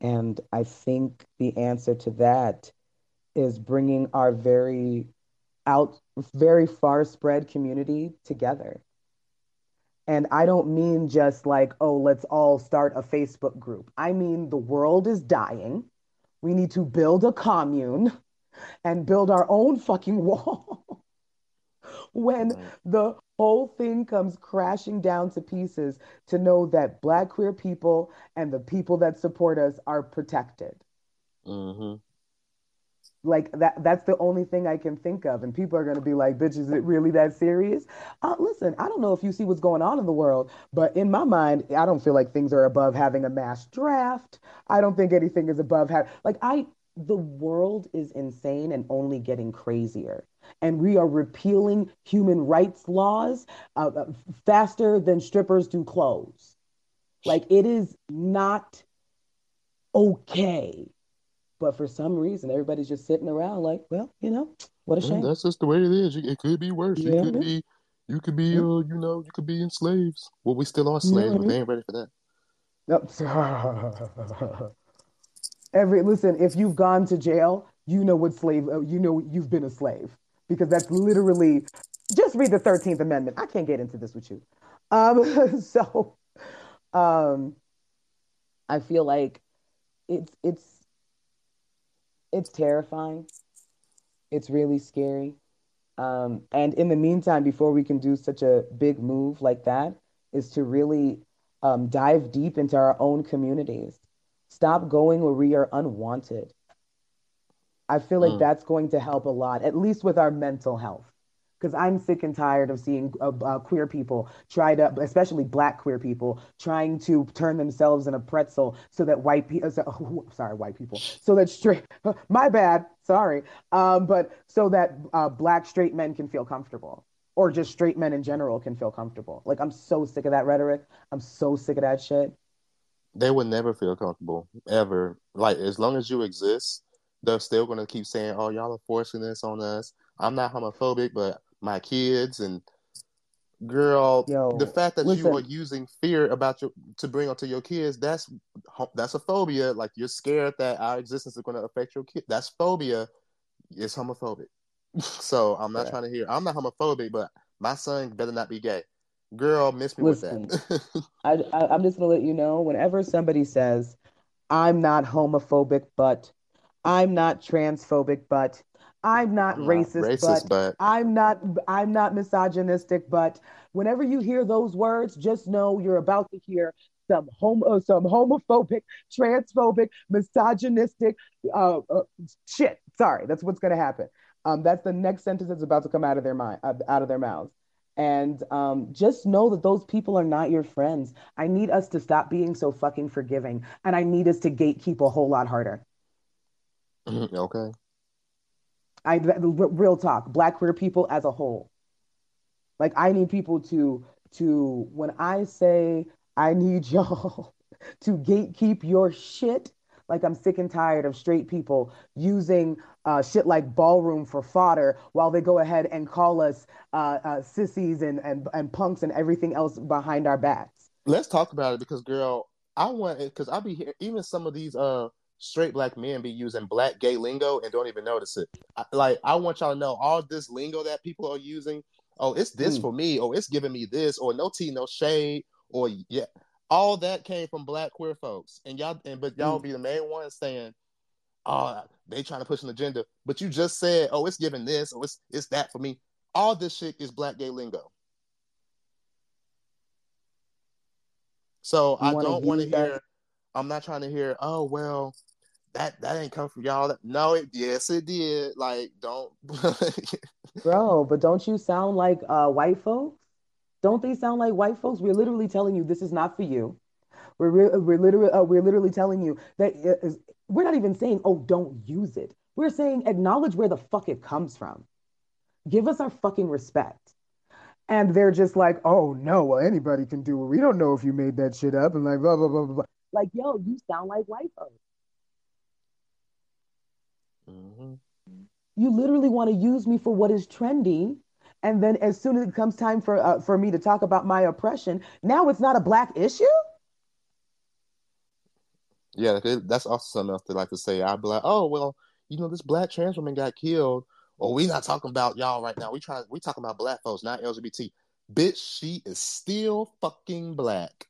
And I think the answer to that is bringing our very out very far spread community together. And I don't mean just like, oh, let's all start a Facebook group. I mean, the world is dying. We need to build a commune and build our own fucking wall. when Right. the whole thing comes crashing down to pieces, to know that Black queer people and the people that support us are protected hmm like that that's the only thing I can think of. And people are gonna be like, bitch, is it really that serious? Uh, listen, I don't know if you see what's going on in the world, but in my mind, I don't feel like things are above having a mass draft. I don't think anything is above having like I the world is insane and only getting crazier. And we are repealing human rights laws uh, uh, faster than strippers do clothes. Like it is not okay. But for some reason, everybody's just sitting around like, well, you know, what a shame. that's just the way it is. It could be worse. You Yeah. could be, you could be, uh, you know, you could be in slaves. Well, we still are You slaves, I but they ain't ready for that. Nope. Every listen, if you've gone to jail, you know what slave. uh, You know you've been a slave because that's literally just read the 13th Amendment. I can't get into this with you. Um, so um, I feel like it's it's it's terrifying. It's really scary. Um, and in the meantime, before we can do such a big move like that, is to really um, dive deep into our own communities. Stop going where we are unwanted. I feel like Mm. that's going to help a lot, at least with our mental health. Because I'm sick and tired of seeing uh, uh, queer people try to, especially black queer people, trying to turn themselves in a pretzel so that white people, so, oh, sorry, white people, so that straight, my bad, sorry, um, but so that uh, black straight men can feel comfortable or just straight men in general can feel comfortable. Like, I'm so sick of that rhetoric. I'm so sick of that shit. They would never feel comfortable ever. Like as long as you exist, they're still gonna keep saying, "Oh, y'all are forcing this on us." I'm not homophobic, but my kids and girl, Yo, the fact that you listen. are using fear about your to bring onto your kids, that's that's a phobia. Like you're scared that our existence is gonna affect your kid. That's phobia. It's homophobic. so I'm not Right. trying to hear. I'm not homophobic, but my son better not be gay. Girl, miss me Listen. with that. I, I I'm just gonna let you know whenever somebody says I'm not homophobic, but I'm not transphobic, but I'm not I'm not racist, racist, but but I'm not I'm not misogynistic, but whenever you hear those words, just know you're about to hear some homo some homophobic, transphobic, misogynistic uh, uh shit. Sorry, that's what's gonna happen. Um, that's the next sentence that's about to come out of their mind, uh, out of their mouths. And um, just know that those people are not your friends. I need us to stop being so fucking forgiving, and I need us to gatekeep a whole lot harder. okay. I real talk, black queer people as a whole. Like I need people to to when I say I need y'all to gatekeep your shit. Like I'm sick and tired of straight people using uh, shit like ballroom for fodder while they go ahead and call us uh, uh, sissies and, and and punks and everything else behind our backs. Let's talk about it because, girl, I want it because I'll be here. Even some of these uh straight black men be using black gay lingo and don't even notice it. I, like I want y'all to know all this lingo that people are using. Oh, it's this Mm. for me. Oh, it's giving me this. Or no tea, no shade. Or yeah, all that came from black queer folks. And y'all, and but y'all Mm. be the main ones saying, "Oh, they trying to push an agenda." But you just said, "Oh, it's giving this. Or it's it's that for me." All this shit is black gay lingo. So You I don't want to that- hear. I'm not trying to hear. Oh well, that that ain't come from y'all. No, it yes it did. Like don't. Bro, but don't you sound like uh, white folks? Don't they sound like white folks? We're literally telling you this is not for you. We're re- we're literally uh, we're literally telling you that is, we're not even saying oh don't use it. We're saying acknowledge where the fuck it comes from. Give us our fucking respect. And they're just like, oh no, well anybody can do it. We don't know if you made that shit up and like blah blah blah blah. blah. Like yo, you sound like white folks. Mhm. You literally want to use me for what is trendy. And then as soon as it comes time for uh, for me to talk about my oppression, now it's not a black issue? Yeah, that's also something else they like to say. I'd be like, oh well, you know, this black trans woman got killed. Or we not talking about y'all right now. We trying we talking about black folks, not LGBT. Bitch, she is still fucking black.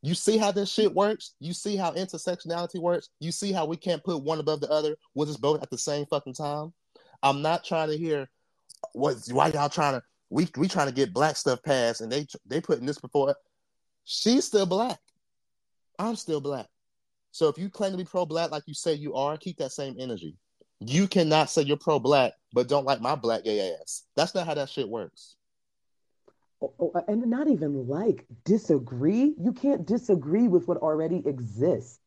You see how this shit works? You see how intersectionality works? You see how we can't put one above the other with us both at the same fucking time? I'm not trying to hear what why y'all trying to we we trying to get black stuff passed and they they putting this before she's still black. I'm still black. So if you claim to be pro black like you say you are, keep that same energy. You cannot say you're pro black but don't like my black gay ass. That's not how that shit works. Oh, oh, and not even like disagree. You can't disagree with what already exists.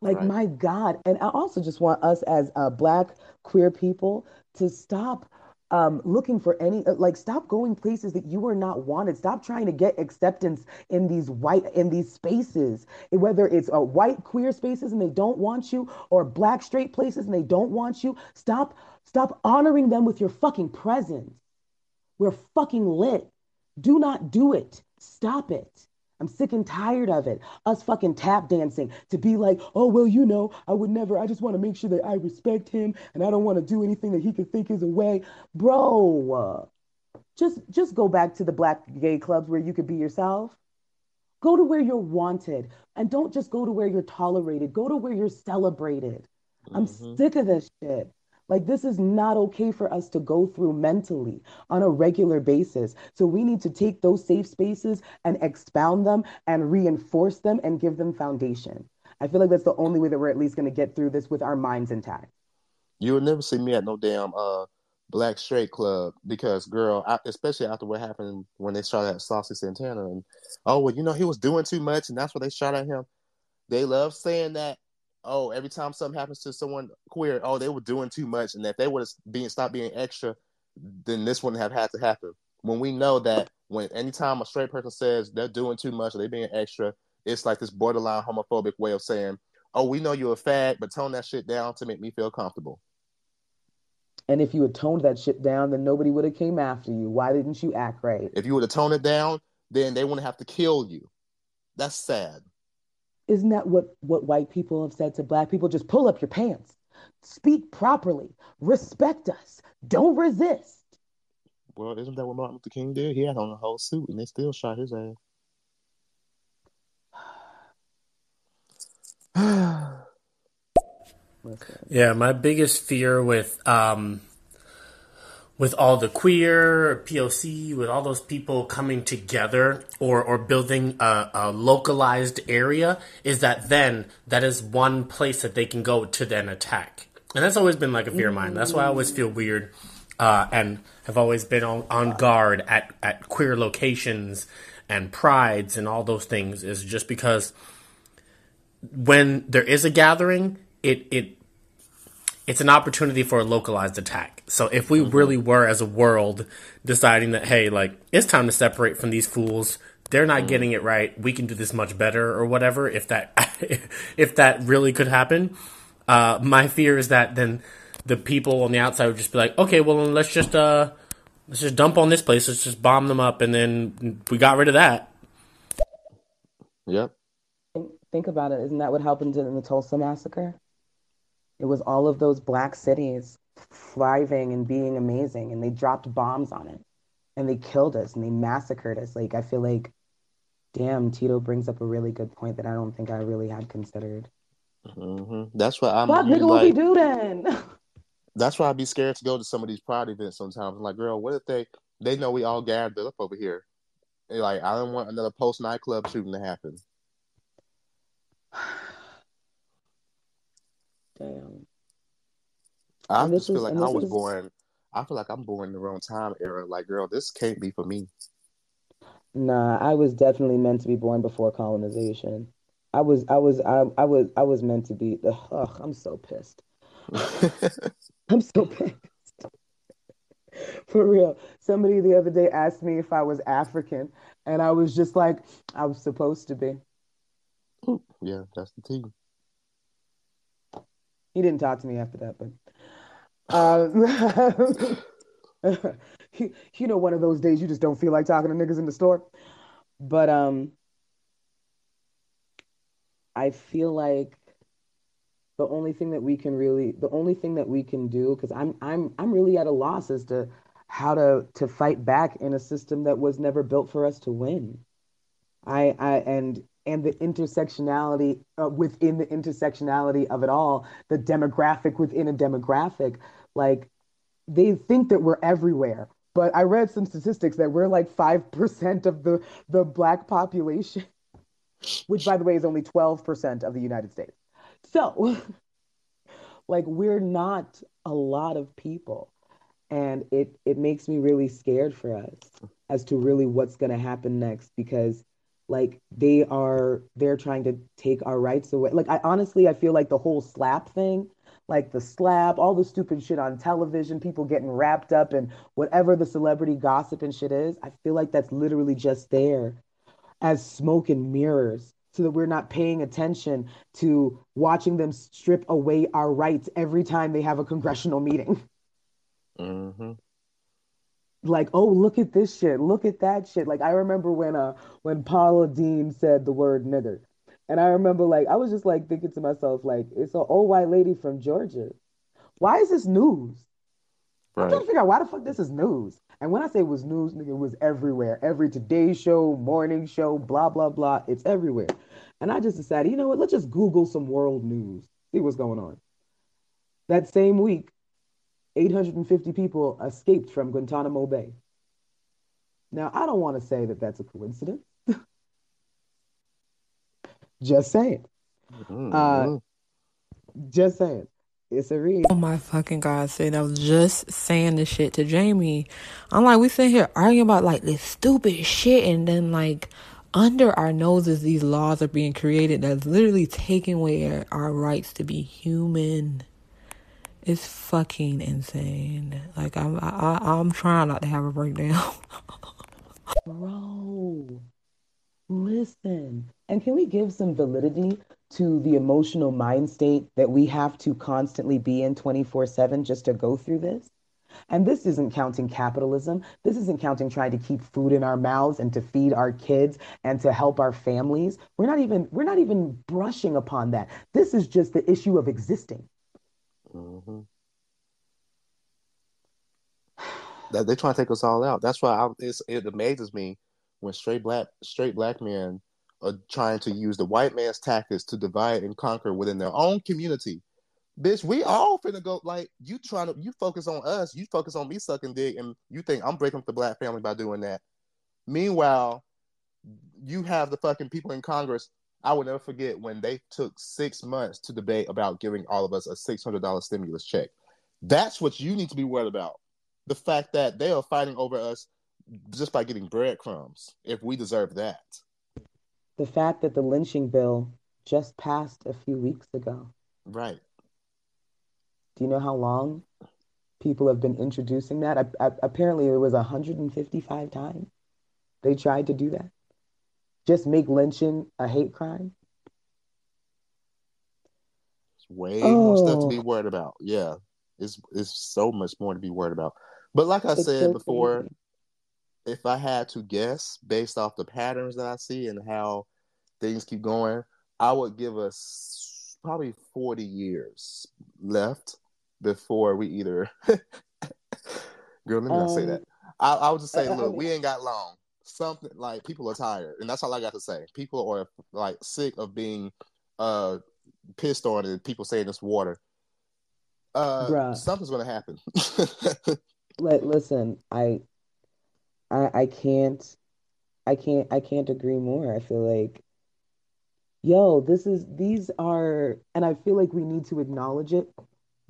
Like, Right. my God. And I also just want us as uh, Black queer people to stop um, looking for any, uh, like, stop going places that you are not wanted. Stop trying to get acceptance in these white, in these spaces, whether it's uh, white queer spaces and they don't want you, or Black straight places and they don't want you. Stop, stop honoring them with your fucking presence. We're fucking lit. Do not do it. Stop it. I'm sick and tired of it. Us fucking tap dancing to be like, oh, well, you know, I would never, I just want to make sure that I respect him and I don't want to do anything that he could think is a way. Bro, just just go back to the black gay clubs where you could be yourself. Go to where you're wanted and don't just go to where you're tolerated. Go to where you're celebrated. I'm Mm-hmm. sick of this shit. Like, this is not okay for us to go through mentally on a regular basis. So, we need to take those safe spaces and expound them and reinforce them and give them foundation. I feel like that's the only way that we're at least going to get through this with our minds intact. You will never see me at no damn uh black straight club because girl, I, especially after what happened when they shot at Saucy Santana and oh well, you know he was doing too much and that's why they shot at him. They love saying that. Oh, every time something happens to someone queer, oh they were doing too much, and if they would have been stopped being extra, then this wouldn't have had to happen. When we know that when anytime a straight person says they're doing too much or they're being extra, it's like this borderline homophobic way of saying, "Oh, we know you're a fag, but tone that shit down to make me feel comfortable." And if you had toned that shit down, then nobody would have came after you. Why didn't you act right? If you would have toned it down, then they wouldn't have to kill you. That's sad. Isn't that what, what white people have said to black people? Just pull up your pants, speak properly, respect us, don't resist. Well, isn't that what Martin Luther King did? He had on a whole suit, and they still shot his ass. Yeah, my biggest fear with um with all the queer POC, with all those people coming together or or building a, a localized area, is that then that is one place that they can go to then attack, and that's always been like a fear of mine. That's why I always feel weird, uh, and have always been on, on guard at at queer locations and prides and all those things. Is just because when there is a gathering, it it it's an opportunity for a localized attack. So if we really were as a world deciding that hey, like it's time to separate from these fools, they're not getting it right. We can do this much better or whatever. If that if that really could happen, uh, my fear is that then the people on the outside would just be like, okay, well let's just uh let's just dump on this place. Let's just bomb them up, and then we got rid of that. Yep. Think, think about it. Isn't that what happened in the Tulsa massacre? It was all of those black cities thriving and being amazing, and they dropped bombs on it, and they killed us, and they massacred us. Like I feel like, damn, Tito brings up a really good point that I don't think I really had considered. hmm That's why I'm nigga, what we like. do then? That's why I'd be scared to go to some of these pride events sometimes. I'm like, girl, what if they they know we all gathered up over here? Like, I don't want another Pulse nightclub shooting to happen. Damn. I And just feel is like I was is born. I feel like I'm born in the wrong time era. Like, girl, this can't be for me. nah, I was definitely meant to be born before colonization. I was I was I, I was I was meant to be ugh, I'm so pissed. I'm so pissed. For real. Somebody the other day asked me if I was African, and I was just like, I was supposed to be. yeah, that's the team. He didn't talk to me after that, but uh, you, you know, one of those days you just don't feel like talking to niggas in the store. But um, I feel like the only thing that we can really, the only thing that we can do, because I'm I'm I'm really at a loss as to how to to fight back in a system that was never built for us to win. I, I and and the intersectionality uh, within the intersectionality of it all, the demographic within a demographic, like they think that we're everywhere. But I read some statistics that we're like five percent of the the black population, which by the way is only twelve percent of the United States. So, like we're not a lot of people, and it it makes me really scared for us as to really what's going to happen next because like they are they're trying to take our rights away. Like i honestly i feel like the whole slap thing like the slap all the stupid shit on television people getting wrapped up in whatever the celebrity gossip and shit is i feel like that's literally just there as smoke and mirrors so that we're not paying attention to watching them strip away our rights every time they have a congressional meeting. Hmm like, oh, look at this shit, look at that shit. Like I remember when uh when Paula Deen said the word nigger. And I remember like I was just like thinking to myself, like, it's an old white lady from Georgia. Why is this news? I'm trying to figure out why the fuck this is news. And when I say it was news, nigga, it was everywhere. Every Today Show, morning show, blah, blah, blah. It's everywhere. And I just decided, you know what? Let's just Google some world news, see what's going on. That same week, 850 people escaped from Guantanamo Bay. Now, I don't want to say that that's a coincidence. just saying. Uh, Mhm. just saying. It's a read. Oh my fucking god, Sid. I was just saying this shit to Jamie. I'm like, we sitting here arguing about like this stupid shit, and then like under our noses, these laws are being created that's literally taking away our rights to be human. It's fucking insane. Like I'm, I, I'm trying not to have a breakdown. Bro, listen. And can we give some validity to the emotional mind state that we have to constantly be in 24/7 just to go through this? And this isn't counting capitalism. This isn't counting trying to keep food in our mouths and to feed our kids and to help our families. We're not even we're not even brushing upon that. This is just the issue of existing. Mhm. That they trying to take us all out. That's why I, it amazes me when straight black straight black men are trying to use the white man's tactics to divide and conquer within their own community. Bitch, we all finna go like you trying to you focus on us, you focus on me sucking dick, and you think I'm breaking up the black family by doing that. Meanwhile, you have the fucking people in Congress. I will never forget when they took six months to debate about giving all of us a six hundred dollar stimulus check. That's what you need to be worried about. The fact that they are fighting over us just by getting breadcrumbs. If we deserve that, The fact that the lynching bill just passed a few weeks ago. right? Do you know how long people have been introducing that? I, I, apparently, it was 155 times they tried to do that. Just make lynching a hate crime. It's way more stuff to Oh. be worried about. Yeah, it's it's so much more to be worried about. But like I It's said so before, crazy. if I had to guess based off the patterns that I see and how things keep going, I would give us probably 40 years left before we either. Girl, let me not say that. Um, I, I would just say, I- I look, mean- we ain't got long. Something like people are tired, and that's all I got to say. People are like sick of being uh pissed on and people saying it's water. Uh, Bruh. something's gonna happen. Like, listen, I, I, I can't, I can't, I can't agree more. I feel like, yo, this is, these are, and I feel like we need to acknowledge it,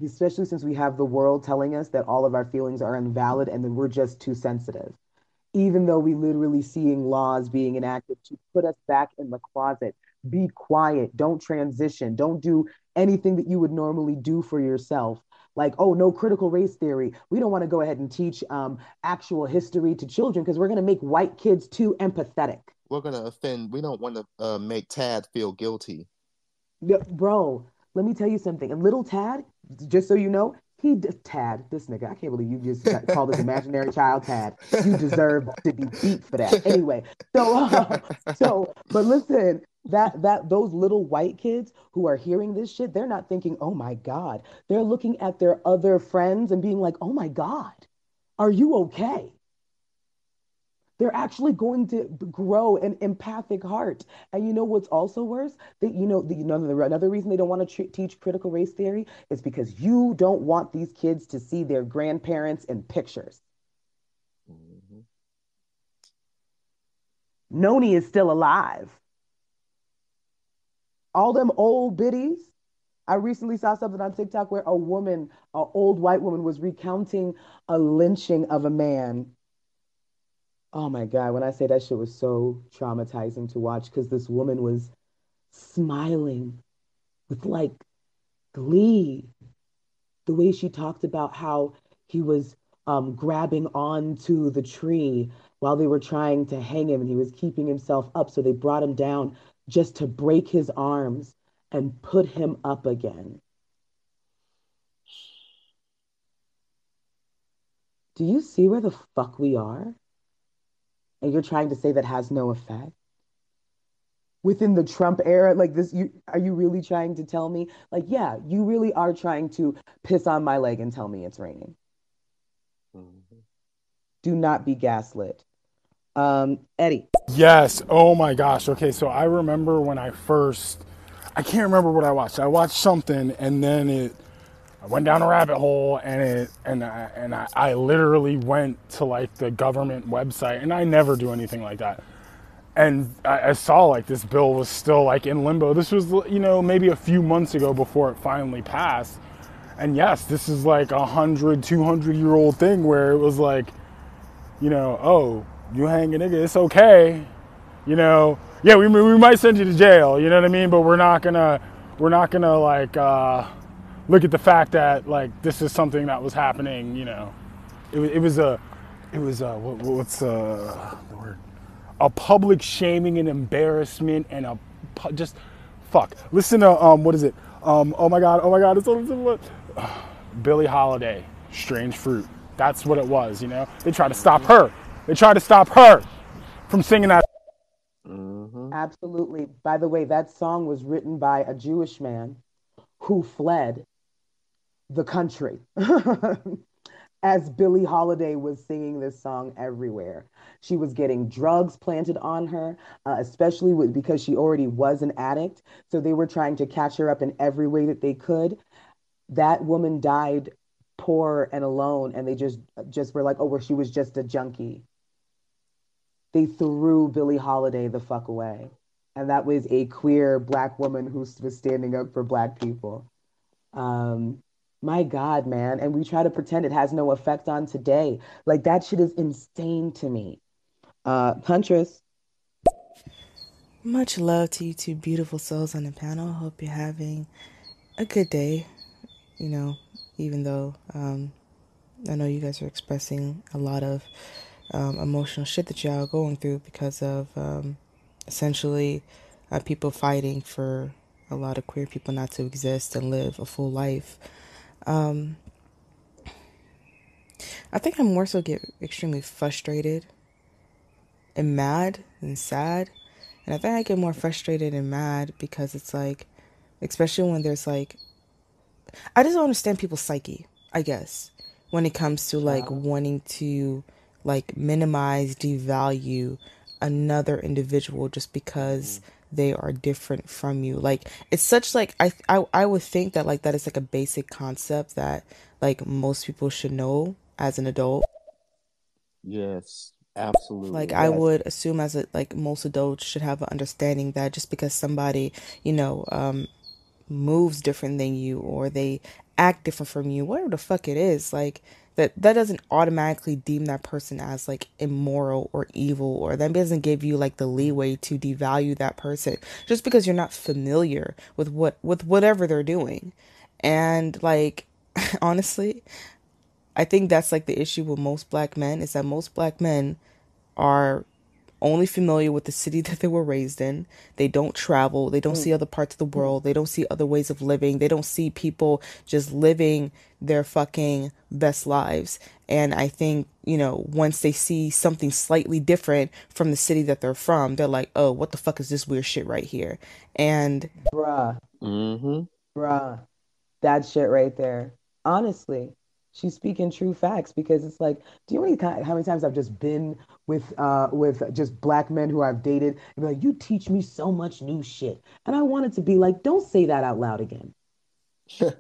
especially since we have the world telling us that all of our feelings are invalid and that we're just too sensitive. Even though we literally seeing laws being enacted to put us back in the closet, be quiet, don't transition, don't do anything that you would normally do for yourself. Like oh no critical race theory. We don't want to go ahead and teach um, actual history to children because we're going to make white kids too empathetic. We're gonna offend. We don't want to uh, make Tad feel guilty. Yeah, bro. Let me tell you something. And little tad just so you know he d- tad this nigga i can't believe you just called this imaginary child tad. You deserve to be beat for that. Anyway so uh, so but listen that that those little white kids who are hearing this shit they're not thinking oh my god. They're looking at their other friends and being like oh my god. Are you okay they're actually going to grow an empathic heart and you know what's also worse that you know the, another, another reason they don't want to tr- teach critical race theory is because you don't want these kids to see their grandparents in pictures Mhm. Noni is still alive. All them old biddies. I recently saw something on TikTok where a woman, an old white woman, was recounting a lynching of a man. Oh my God, when I say that shit was so traumatizing to watch because this woman was smiling with like glee. The way she talked about how he was um, grabbing onto the tree while they were trying to hang him and he was keeping himself up. So they brought him down just to break his arms and put him up again. Do you see where the fuck we are? And you're trying to say that has no effect? Within the Trump era, like this, you are you really trying to tell me? Like, yeah, you really are trying to piss on my leg and tell me it's raining. Mm-hmm. Do not be gaslit. Um, Eddie. Yes. Oh my gosh. Okay, so I remember when I first I can't remember what I watched. I watched something and then it I went down a rabbit hole and it and I, and I, I literally went to like the government website and I never do anything like that. And I, I saw like this bill was still like in limbo. This was you know maybe a few months ago before it finally passed. And yes, this is like a hundred, two hundred year old thing where it was like, you know, oh, you hang a nigga, it's okay. You know, yeah, we, we might send you to jail, you know what I mean? But we're not gonna, we're not gonna like, uh, look at the fact that like this is something that was happening. You know, it, it was a, it was a what, what's uh, the word? A public shaming and embarrassment and a just fuck. Listen to um what is it? Um oh my god oh my god it's so what Billie Holiday, Strange Fruit. That's what it was. You know, they tried to stop her. They tried to stop her from singing that. Mm-hmm. Absolutely. By the way, that song was written by a Jewish man who fled the country as Billie Holiday was singing this song everywhere. She was getting drugs planted on her, uh, especially with, because she already was an addict. So they were trying to catch her up in every way that they could. That woman died poor and alone, and they just just were like, "Oh, well, she was just a junkie." They threw Billie Holiday the fuck away, and that was a queer black woman who was standing up for black people. Um, my God, man. And we try to pretend it has no effect on today. Like that shit is insane to me. Uh, Huntress. Much love to you two beautiful souls on the panel. Hope you're having a good day. You know, even though um, I know you guys are expressing a lot of um, emotional shit that y'all are going through because of um, essentially uh, people fighting for a lot of queer people not to exist and live a full life. Um, I think I more so get extremely frustrated and mad and sad. And I think I get more frustrated and mad because it's like, especially when there's like, I just don't understand people's psyche, I guess, when it comes to like wanting to like minimize, devalue another individual just because. Mm they are different from you. Like it's such like I, I i would think that like that is like a basic concept that like most people should know as an adult. Yes absolutely. Like yes. i would assume as a like most adults should have an understanding that just because somebody you know um moves different than you or they act different from you whatever the fuck it is like that that doesn't automatically deem that person as like immoral or evil or that doesn't give you like the leeway to devalue that person just because you're not familiar with what with whatever they're doing. And like honestly i think that's like the issue with most black men is that most black men are only familiar with the city that they were raised in. They don't travel. They don't mm. see other parts of the world. They don't see other ways of living. They don't see people just living their fucking best lives. And I think, you know, once they see something slightly different from the city that they're from, they're like, oh, what the fuck is this weird shit right here? And. Bruh. Mm-hmm. Bruh. That shit right there. Honestly she's speaking true facts because it's like, do you know how many times I've just been with uh with just black men who I've dated and be like, you teach me so much new shit, and I wanted to be like, don't say that out loud again.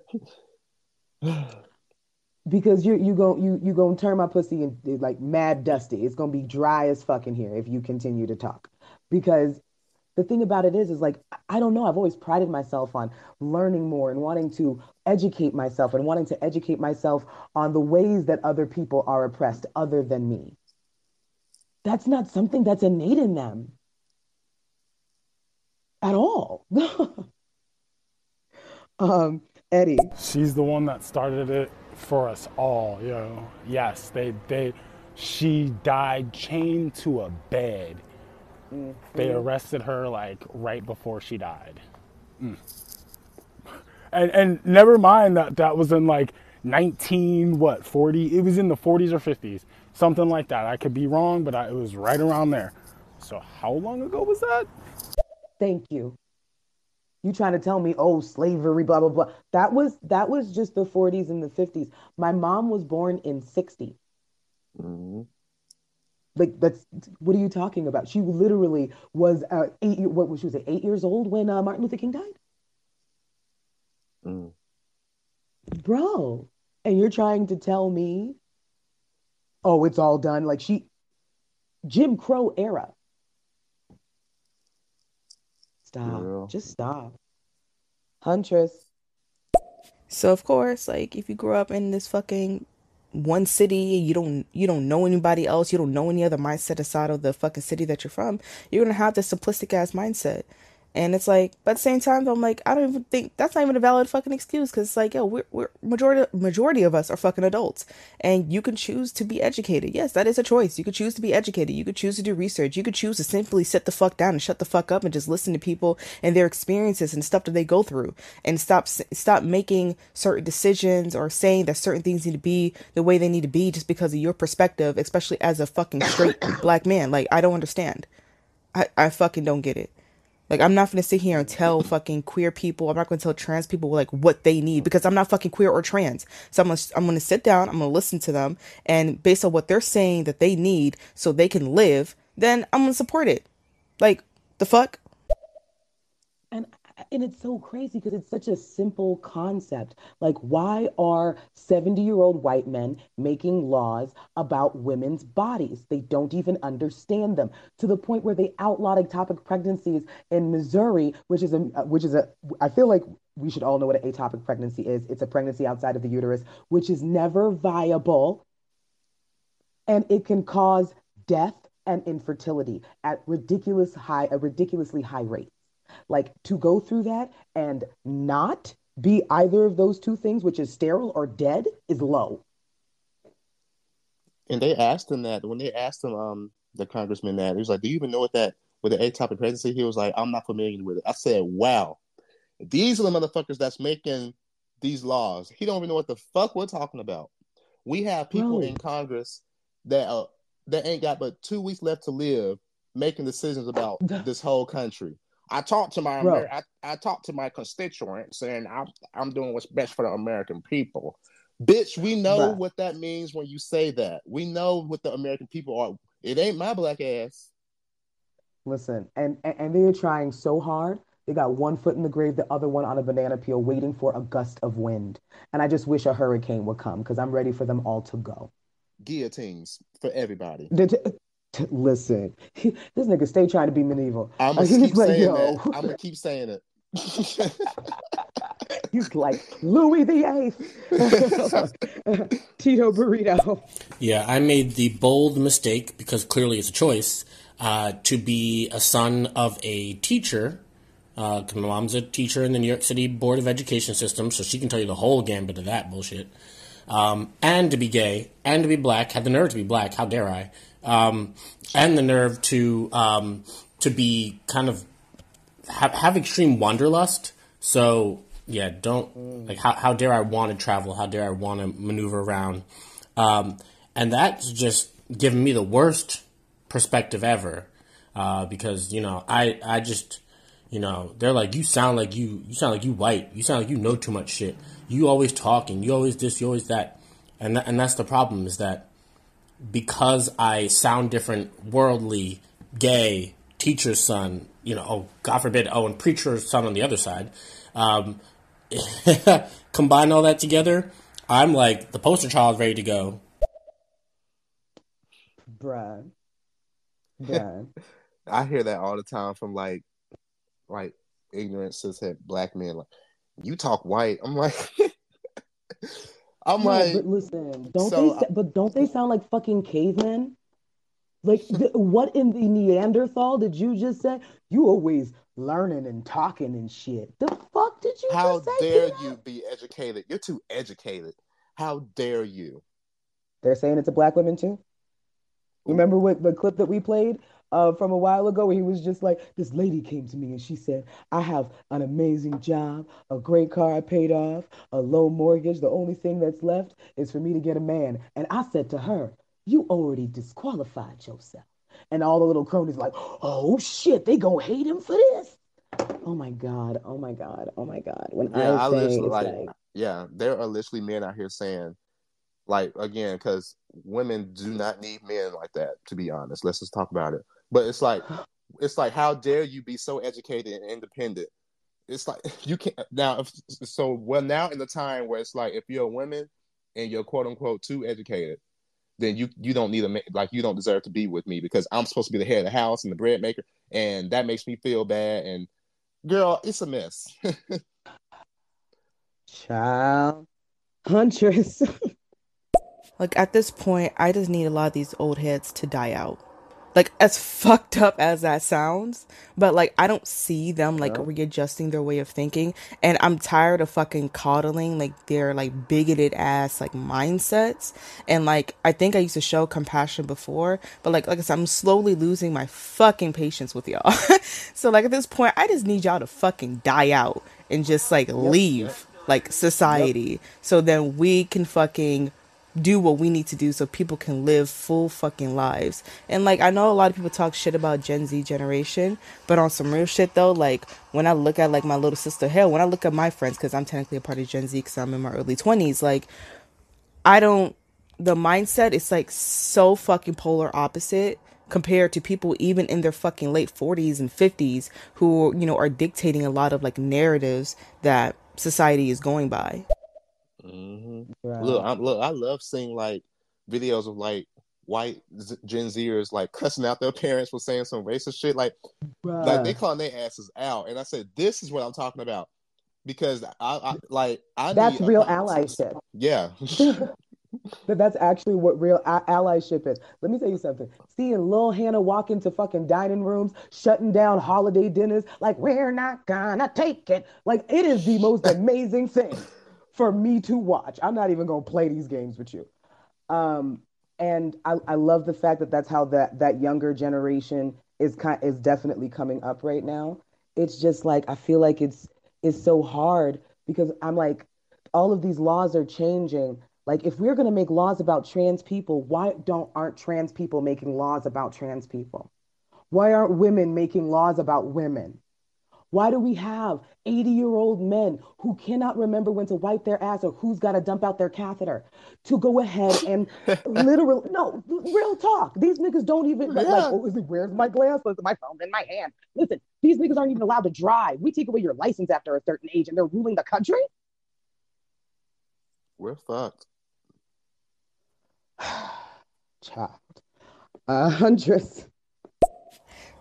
because you you go you you gonna turn my pussy and like mad dusty. It's gonna be dry as fucking here if you continue to talk. Because the thing about it is is like i don't know i've always prided myself on learning more and wanting to educate myself and wanting to educate myself on the ways that other people are oppressed other than me. That's not something that's innate in them. At all. Um eddie. She's the one that started it for us all you know yes they they she died chained to a bed Mm-hmm. They arrested her like right before she died. Mm. And and never mind that that was in like 19 what 40 it was in the 40s or 50s something like that i could be wrong but I, it was right around there so how long ago was that Thank you. You trying to tell me, oh, slavery, blah blah blah. That was that was just the 40s and the 50s. My mom was born in 60. Mhm. Like that's what are you talking about? She literally was uh, eight. year- What was she was it, eight years old when uh, Martin Luther King died, Mm. bro. And you're trying to tell me, oh, it's all done. Like she, Jim Crow era. Stop. real. Just stop. Huntress. So of course, like if you grew up in this fucking one city, you don't you don't know anybody else, you don't know any other mindset aside of the fucking city that you're from, you're gonna have this simplistic ass mindset. And it's like, but at the same time, I'm like, I don't even think that's not even a valid fucking excuse because it's like, yo, we're, we're majority majority of us are fucking adults, and you can choose to be educated. Yes, that is a choice. You could choose to be educated. You could choose to do research. You could choose to simply sit the fuck down and shut the fuck up and just listen to people and their experiences and stuff that they go through, and stop stop making certain decisions or saying that certain things need to be the way they need to be just because of your perspective, especially as a fucking straight black man. Like, I don't understand. I, I fucking don't get it. Like I'm not gonna sit here and tell fucking queer people. I'm not gonna tell trans people like what they need because I'm not fucking queer or trans. So I'm gonna I'm gonna sit down. I'm gonna listen to them, and based on what they're saying that they need so they can live, then I'm gonna support it. Like the fuck. And it's so crazy because it's such a simple concept. Like, why are 70 year old white men making laws about women's bodies? They don't even understand them to the point where they outlawed ectopic pregnancies in Missouri, which is a uh, which is a I feel like we should all know what an ectopic pregnancy is. It's a pregnancy outside of the uterus, which is never viable and it can cause death and infertility at ridiculous high a ridiculously high rate like to go through that and not be either of those two things which is sterile or dead is low And they asked him that when they asked him, um, the congressman that he was like, "Do you even know what that with the ectopic pregnancy?" He was like, "I'm not familiar with it." I said, "Wow, these are the motherfuckers that's making these laws. He don't even know what the fuck we're talking about. We have people in Congress that uh that ain't got but two weeks left to live, making decisions about this whole country." I talked to my Amer- I, I talked to my constituents, and I'm I'm doing what's best for the American people. Bitch, we know Bruh. what that means when you say that. We know what the American people are. It ain't my black ass. listen and, and and they're trying so hard they got one foot in the grave the other one on a banana peel waiting for a gust of wind and i just wish a hurricane would come because i'm ready for them all to go Guillotines for everybody. D- d- t- listen this nigga stay trying to be medieval I'm gonna keep like, saying yo. that. I'm gonna keep saying it. he's like louis the eighth tito burrito Yeah, I made the bold mistake because clearly it's a choice uh, to be a son of a teacher. Uh, 'cause my mom's a teacher in the New York City Board of Education system, so she can tell you the whole gambit of that bullshit. Um, and to be gay and to be black, had the nerve to be black. How dare I? Um, and the nerve to um, to be kind of have, have extreme wanderlust. So yeah, don't like how how dare I want to travel? How dare I want to maneuver around? Um, and that's just given me the worst perspective ever. Uh, because you know I I just you know they're like you sound like you you sound like you white you sound like you know too much shit you always talking you always this you always that and tha- and that's the problem is that because I sound different, worldly, gay, teacher's son, you know, oh, God forbid, oh, and preacher's son on the other side, um, combine all that together, I'm like the poster child ready to go. bruh bruh I hear that all the time from like, like ignorant cishet black men. Like, you talk white. I'm like, I'm No, like, but listen, don't so they? sa- But don't they sound like fucking cavemen? Like, th- what in the Neanderthal did you just say? You always learning and talking and shit. The fuck did you how just say? dare you be educated? You're too educated. How dare you? They're saying it's a black women too. Remember what the clip that we played uh, from a while ago where he was just like, this lady came to me and she said, I have an amazing job, a great car I paid off, a low mortgage. The only thing that's left is for me to get a man. And I said to her, you already disqualified yourself. And all the little cronies like, oh shit, they gonna hate him for this. Oh my god, oh my god, oh my god. When Yeah, I I literally like, like, yeah, there are literally men out here saying, like, again, because women do not need men like that. To be honest, let's just talk about it. But it's like, it's like, how dare you be so educated and independent? It's like you can't now. If, so, well, now in the time where it's like, if you're a woman and you're quote unquote too educated, then you you don't need a ma- like you don't deserve to be with me because I'm supposed to be the head of the house and the bread maker, and that makes me feel bad. And girl, it's a mess. child, huntress. Like at this point, I just need a lot of these old heads to die out. Like as fucked up as that sounds, but like I don't see them like Yeah. readjusting their way of thinking, and I'm tired of fucking coddling like their like bigoted ass like mindsets. And like I think I used to show compassion before, but like like I said, I'm slowly losing my fucking patience with y'all. so like at this point, I just need y'all to fucking die out and just like leave like society, so then we can fucking do what we need to do so people can live full fucking lives. And like I know a lot of people talk shit about Gen Z generation, but on some real shit though, like when I look at like my little sister, hell, when I look at my friends, because I'm technically a part of Gen Z because I'm in my early 20s, like I don't the mindset is like so fucking polar opposite compared to people even in their fucking late 40s and 50s who you know are dictating a lot of like narratives that society is going by. Hmm Right. Look, I'm look. I love seeing like videos of like white Z- Gen Zers like cussing out their parents for saying some racist shit. Like, like they calling their asses out, and I said, "This is what I'm talking about," because I, I like I That's real allyship. Yeah, That that's actually what real a- allyship is. Let me tell you something. Seeing Lil Hannah walk into fucking dining rooms, shutting down holiday dinners, like we're not gonna take it. Like it is the most amazing thing for me to watch. I'm not even gonna play these games with you. Um, and I, I love the fact that that's how that that younger generation is kind is definitely coming up right now. It's just like I feel like it's it's so hard because I'm like all of these laws are changing. Like if we're gonna make laws about trans people, why don't aren't trans people making laws about trans people? Why aren't women making laws about women? Why do we have 80 year old men who cannot remember when to wipe their ass or who's got to dump out their catheter to go ahead and literally, no real talk. These niggas don't even like oh where's my glass my phone's in my hand. Listen these niggas aren't even allowed to drive. We take away your license after a certain age and they're ruling the country? We're fucked. child a hundred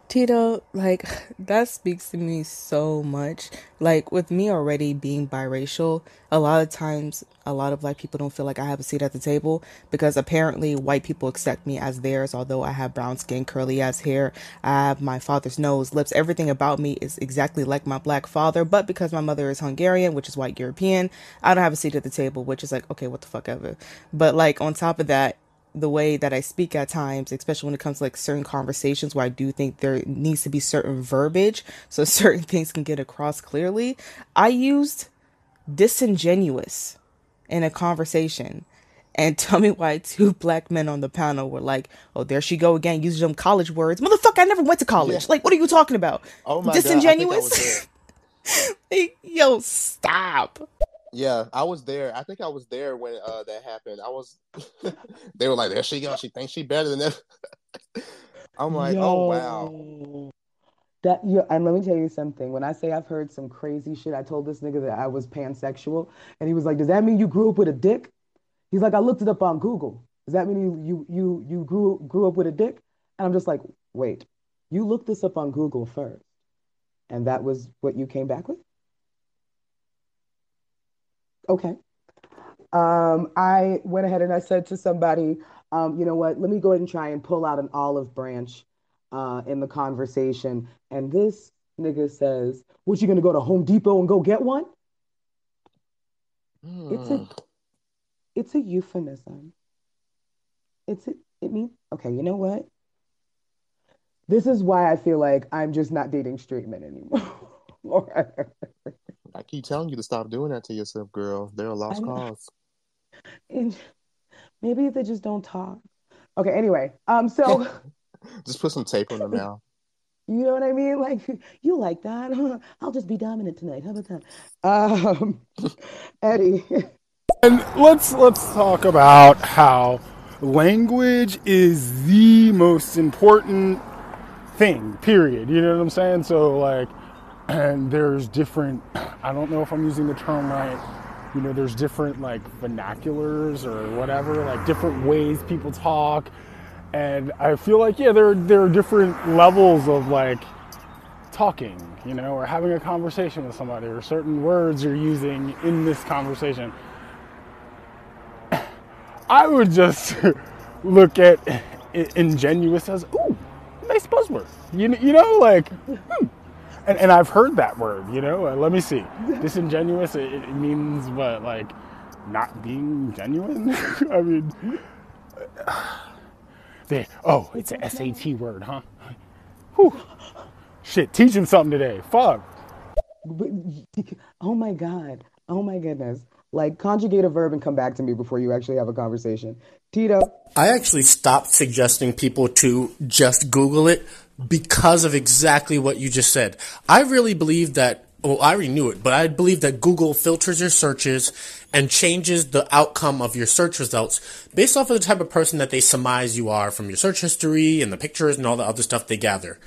Tito, like that speaks to me so much. Like with me already being biracial, a lot of times a lot of black people don't feel like I have a seat at the table because apparently white people accept me as theirs, although I have brown skin, curly ass hair, I have my father's nose, lips, everything about me is exactly like my black father, but because my mother is Hungarian, which is white European, I don't have a seat at the table, which is like, okay, what the fuck ever. But like on top of that, the way that I speak at times, especially when it comes to like certain conversations where I do think there needs to be certain verbiage so certain things can get across clearly. I used disingenuous in a conversation. And tell me why two black men on the panel were like, oh, there she go again, using them college words. Motherfucker, I never went to college. Yeah. Like, what are you talking about? Oh my god, I think I was Disingenuous? there. Like, Yo, stop. Yeah, I was there. I think I was there when uh that happened. I was. they were like, "There she goes. She thinks she better than them." I'm like, "Oh wow." That yeah, and let me tell you something. When I say I've heard some crazy shit, I told this nigga that I was pansexual, and he was like, "Does that mean you grew up with a dick?" He's like, "I looked it up on Google. Does that mean you you you you grew grew up with a dick?" And I'm just like, "Wait, you looked this up on Google first, and that was what you came back with?" Okay. Um, I went ahead and I said to somebody, um, you know what, let me go ahead and try and pull out an olive branch uh, in the conversation. And this nigga says, What, you gonna go to Home Depot and go get one? It's Hmm. a it's a euphemism. It's a, it means okay, you know what? This is why I feel like I'm just not dating straight men anymore. I keep telling you to stop doing that to yourself, girl. They're a lost cause. And maybe if they just don't talk. Okay, anyway. Um, so just put some tape on the mouth. You know what I mean? Like you like that? I'll just be dominant tonight. How about that? Um, Eddie. And let's let's talk about how language is the most important thing. Period. You know what I'm saying? So like, and there's different. I don't know if I'm using the term right. You know, there's different like vernaculars or whatever, like different ways people talk and I feel like yeah, there there are different levels of like talking, you know, or having a conversation with somebody, or certain words you're using in this conversation. I would just look at ingenuous as ooh, nice buzzword. You you know like. Hmm. And, and I've heard that word, you know. Uh, let me see. Disingenuous. It, it means what, like, not being genuine. I mean, there. Oh, it's a SAT word, huh? Whew. Shit, teach him something today. Fuck. Oh my god. Oh my goodness. Like conjugate a verb and come back to me before you actually have a conversation. Tito. I actually stopped suggesting people to just Google it because of exactly what you just said. I really believe that well, I already knew it, but I believe that Google filters your searches and changes the outcome of your search results based off of the type of person that they surmise you are from your search history and the pictures and all the other stuff they gather.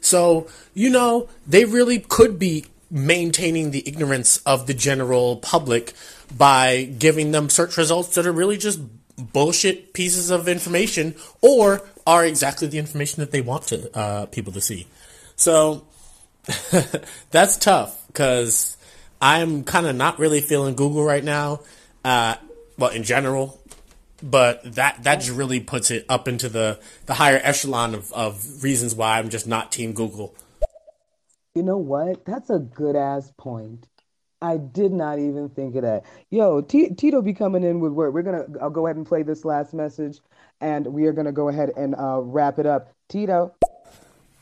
So, you know, they really could be maintaining the ignorance of the general public by giving them search results that are really just bullshit pieces of information or are exactly the information that they want to uh, people to see. So, that's tough because I'm kind of not really feeling Google right now. Uh, well, in general, but that that just really puts it up into the the higher echelon of, of reasons why I'm just not Team Google. You know what? That's a good ass point. I did not even think of that. Yo, T- Tito be coming in with word. We're gonna. I'll go ahead and play this last message, and we are gonna go ahead and uh, wrap it up. Tito.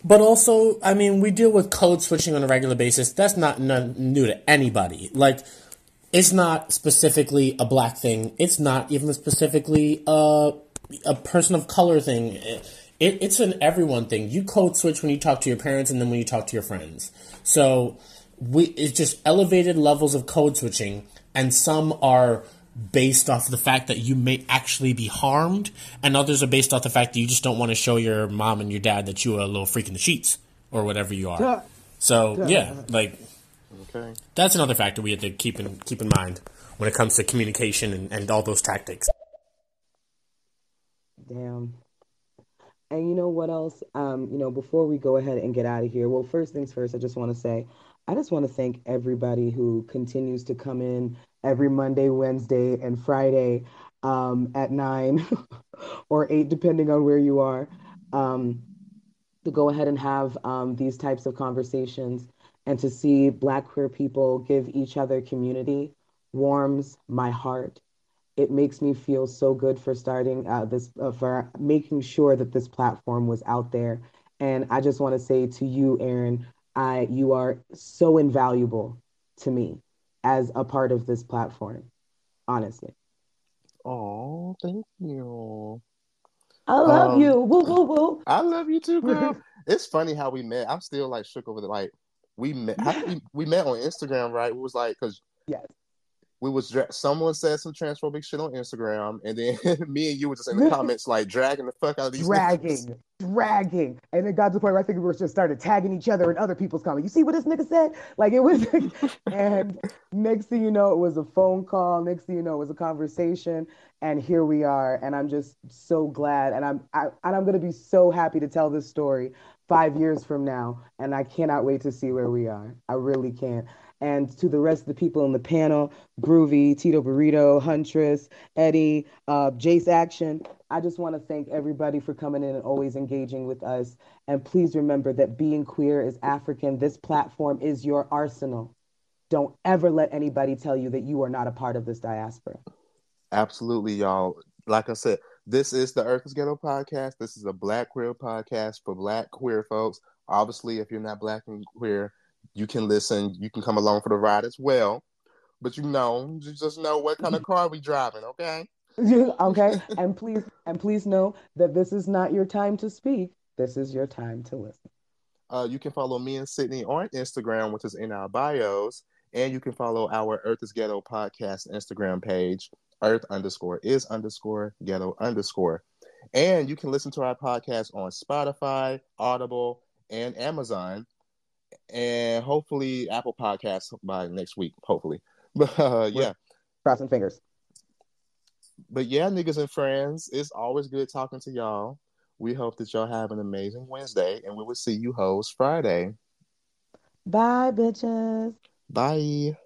But also, I mean, we deal with code switching on a regular basis. That's not new to anybody. Like, it's not specifically a black thing. It's not even specifically a, a person of color thing. It, it's an everyone thing. You code switch when you talk to your parents and then when you talk to your friends. So, we, it's just elevated levels of code switching, and some are based off the fact that you may actually be harmed, and others are based off the fact that you just don't want to show your mom and your dad that you are a little freak in the sheets or whatever you are. So yeah, like okay. that's another factor we have to keep in keep in mind when it comes to communication and, and all those tactics. Damn. And you know what else? Um, you know, before we go ahead and get out of here, well, first things first, I just want to say, I just want to thank everybody who continues to come in every Monday, Wednesday, and Friday um, at nine or eight, depending on where you are, um, to go ahead and have um, these types of conversations and to see Black queer people give each other community warms my heart. It makes me feel so good for starting uh, this, uh, for making sure that this platform was out there. And I just want to say to you, Aaron, I, you are so invaluable to me as a part of this platform, honestly. Oh, thank you. I love um, you. Woo, woo, woo. I love you too, girl. it's funny how we met. I'm still like shook over the like we met. How we, we met on Instagram, right? It was like because yes, we was someone said some transphobic shit on Instagram, and then me and you were just in the comments like dragging the fuck out of these dragging, niggas. dragging, and it got to the point where I think we were just started tagging each other in other people's comments. You see what this nigga said? Like it was, and next thing you know, it was a phone call. Next thing you know, it was a conversation, and here we are. And I'm just so glad, and I'm I, and I'm gonna be so happy to tell this story five years from now, and I cannot wait to see where we are. I really can't and to the rest of the people in the panel, Groovy, Tito Burrito, Huntress, Eddie, uh, Jace Action. I just want to thank everybody for coming in and always engaging with us. And please remember that being queer is African. This platform is your arsenal. Don't ever let anybody tell you that you are not a part of this diaspora. Absolutely, y'all. Like I said, This is the Earth is Ghetto podcast. This is a black queer podcast for black queer folks. Obviously, if you're not black and queer, you can listen. You can come along for the ride as well. But you know, you just know what kind of car we driving, okay? okay, and please and please know that this is not your time to speak. This is your time to listen. Uh, you can follow me and Sydney on Instagram, which is in our bios, and you can follow our Earth is Ghetto podcast Instagram page, Earth underscore is underscore ghetto underscore, and you can listen to our podcast on Spotify, Audible, and Amazon, and hopefully Apple Podcasts by next week. Hopefully, but uh, yeah, crossing fingers but yeah, niggas and friends, it's always good talking to y'all. We hope that y'all have an amazing Wednesday, and we will see you hoes Friday. Bye, bitches. Bye.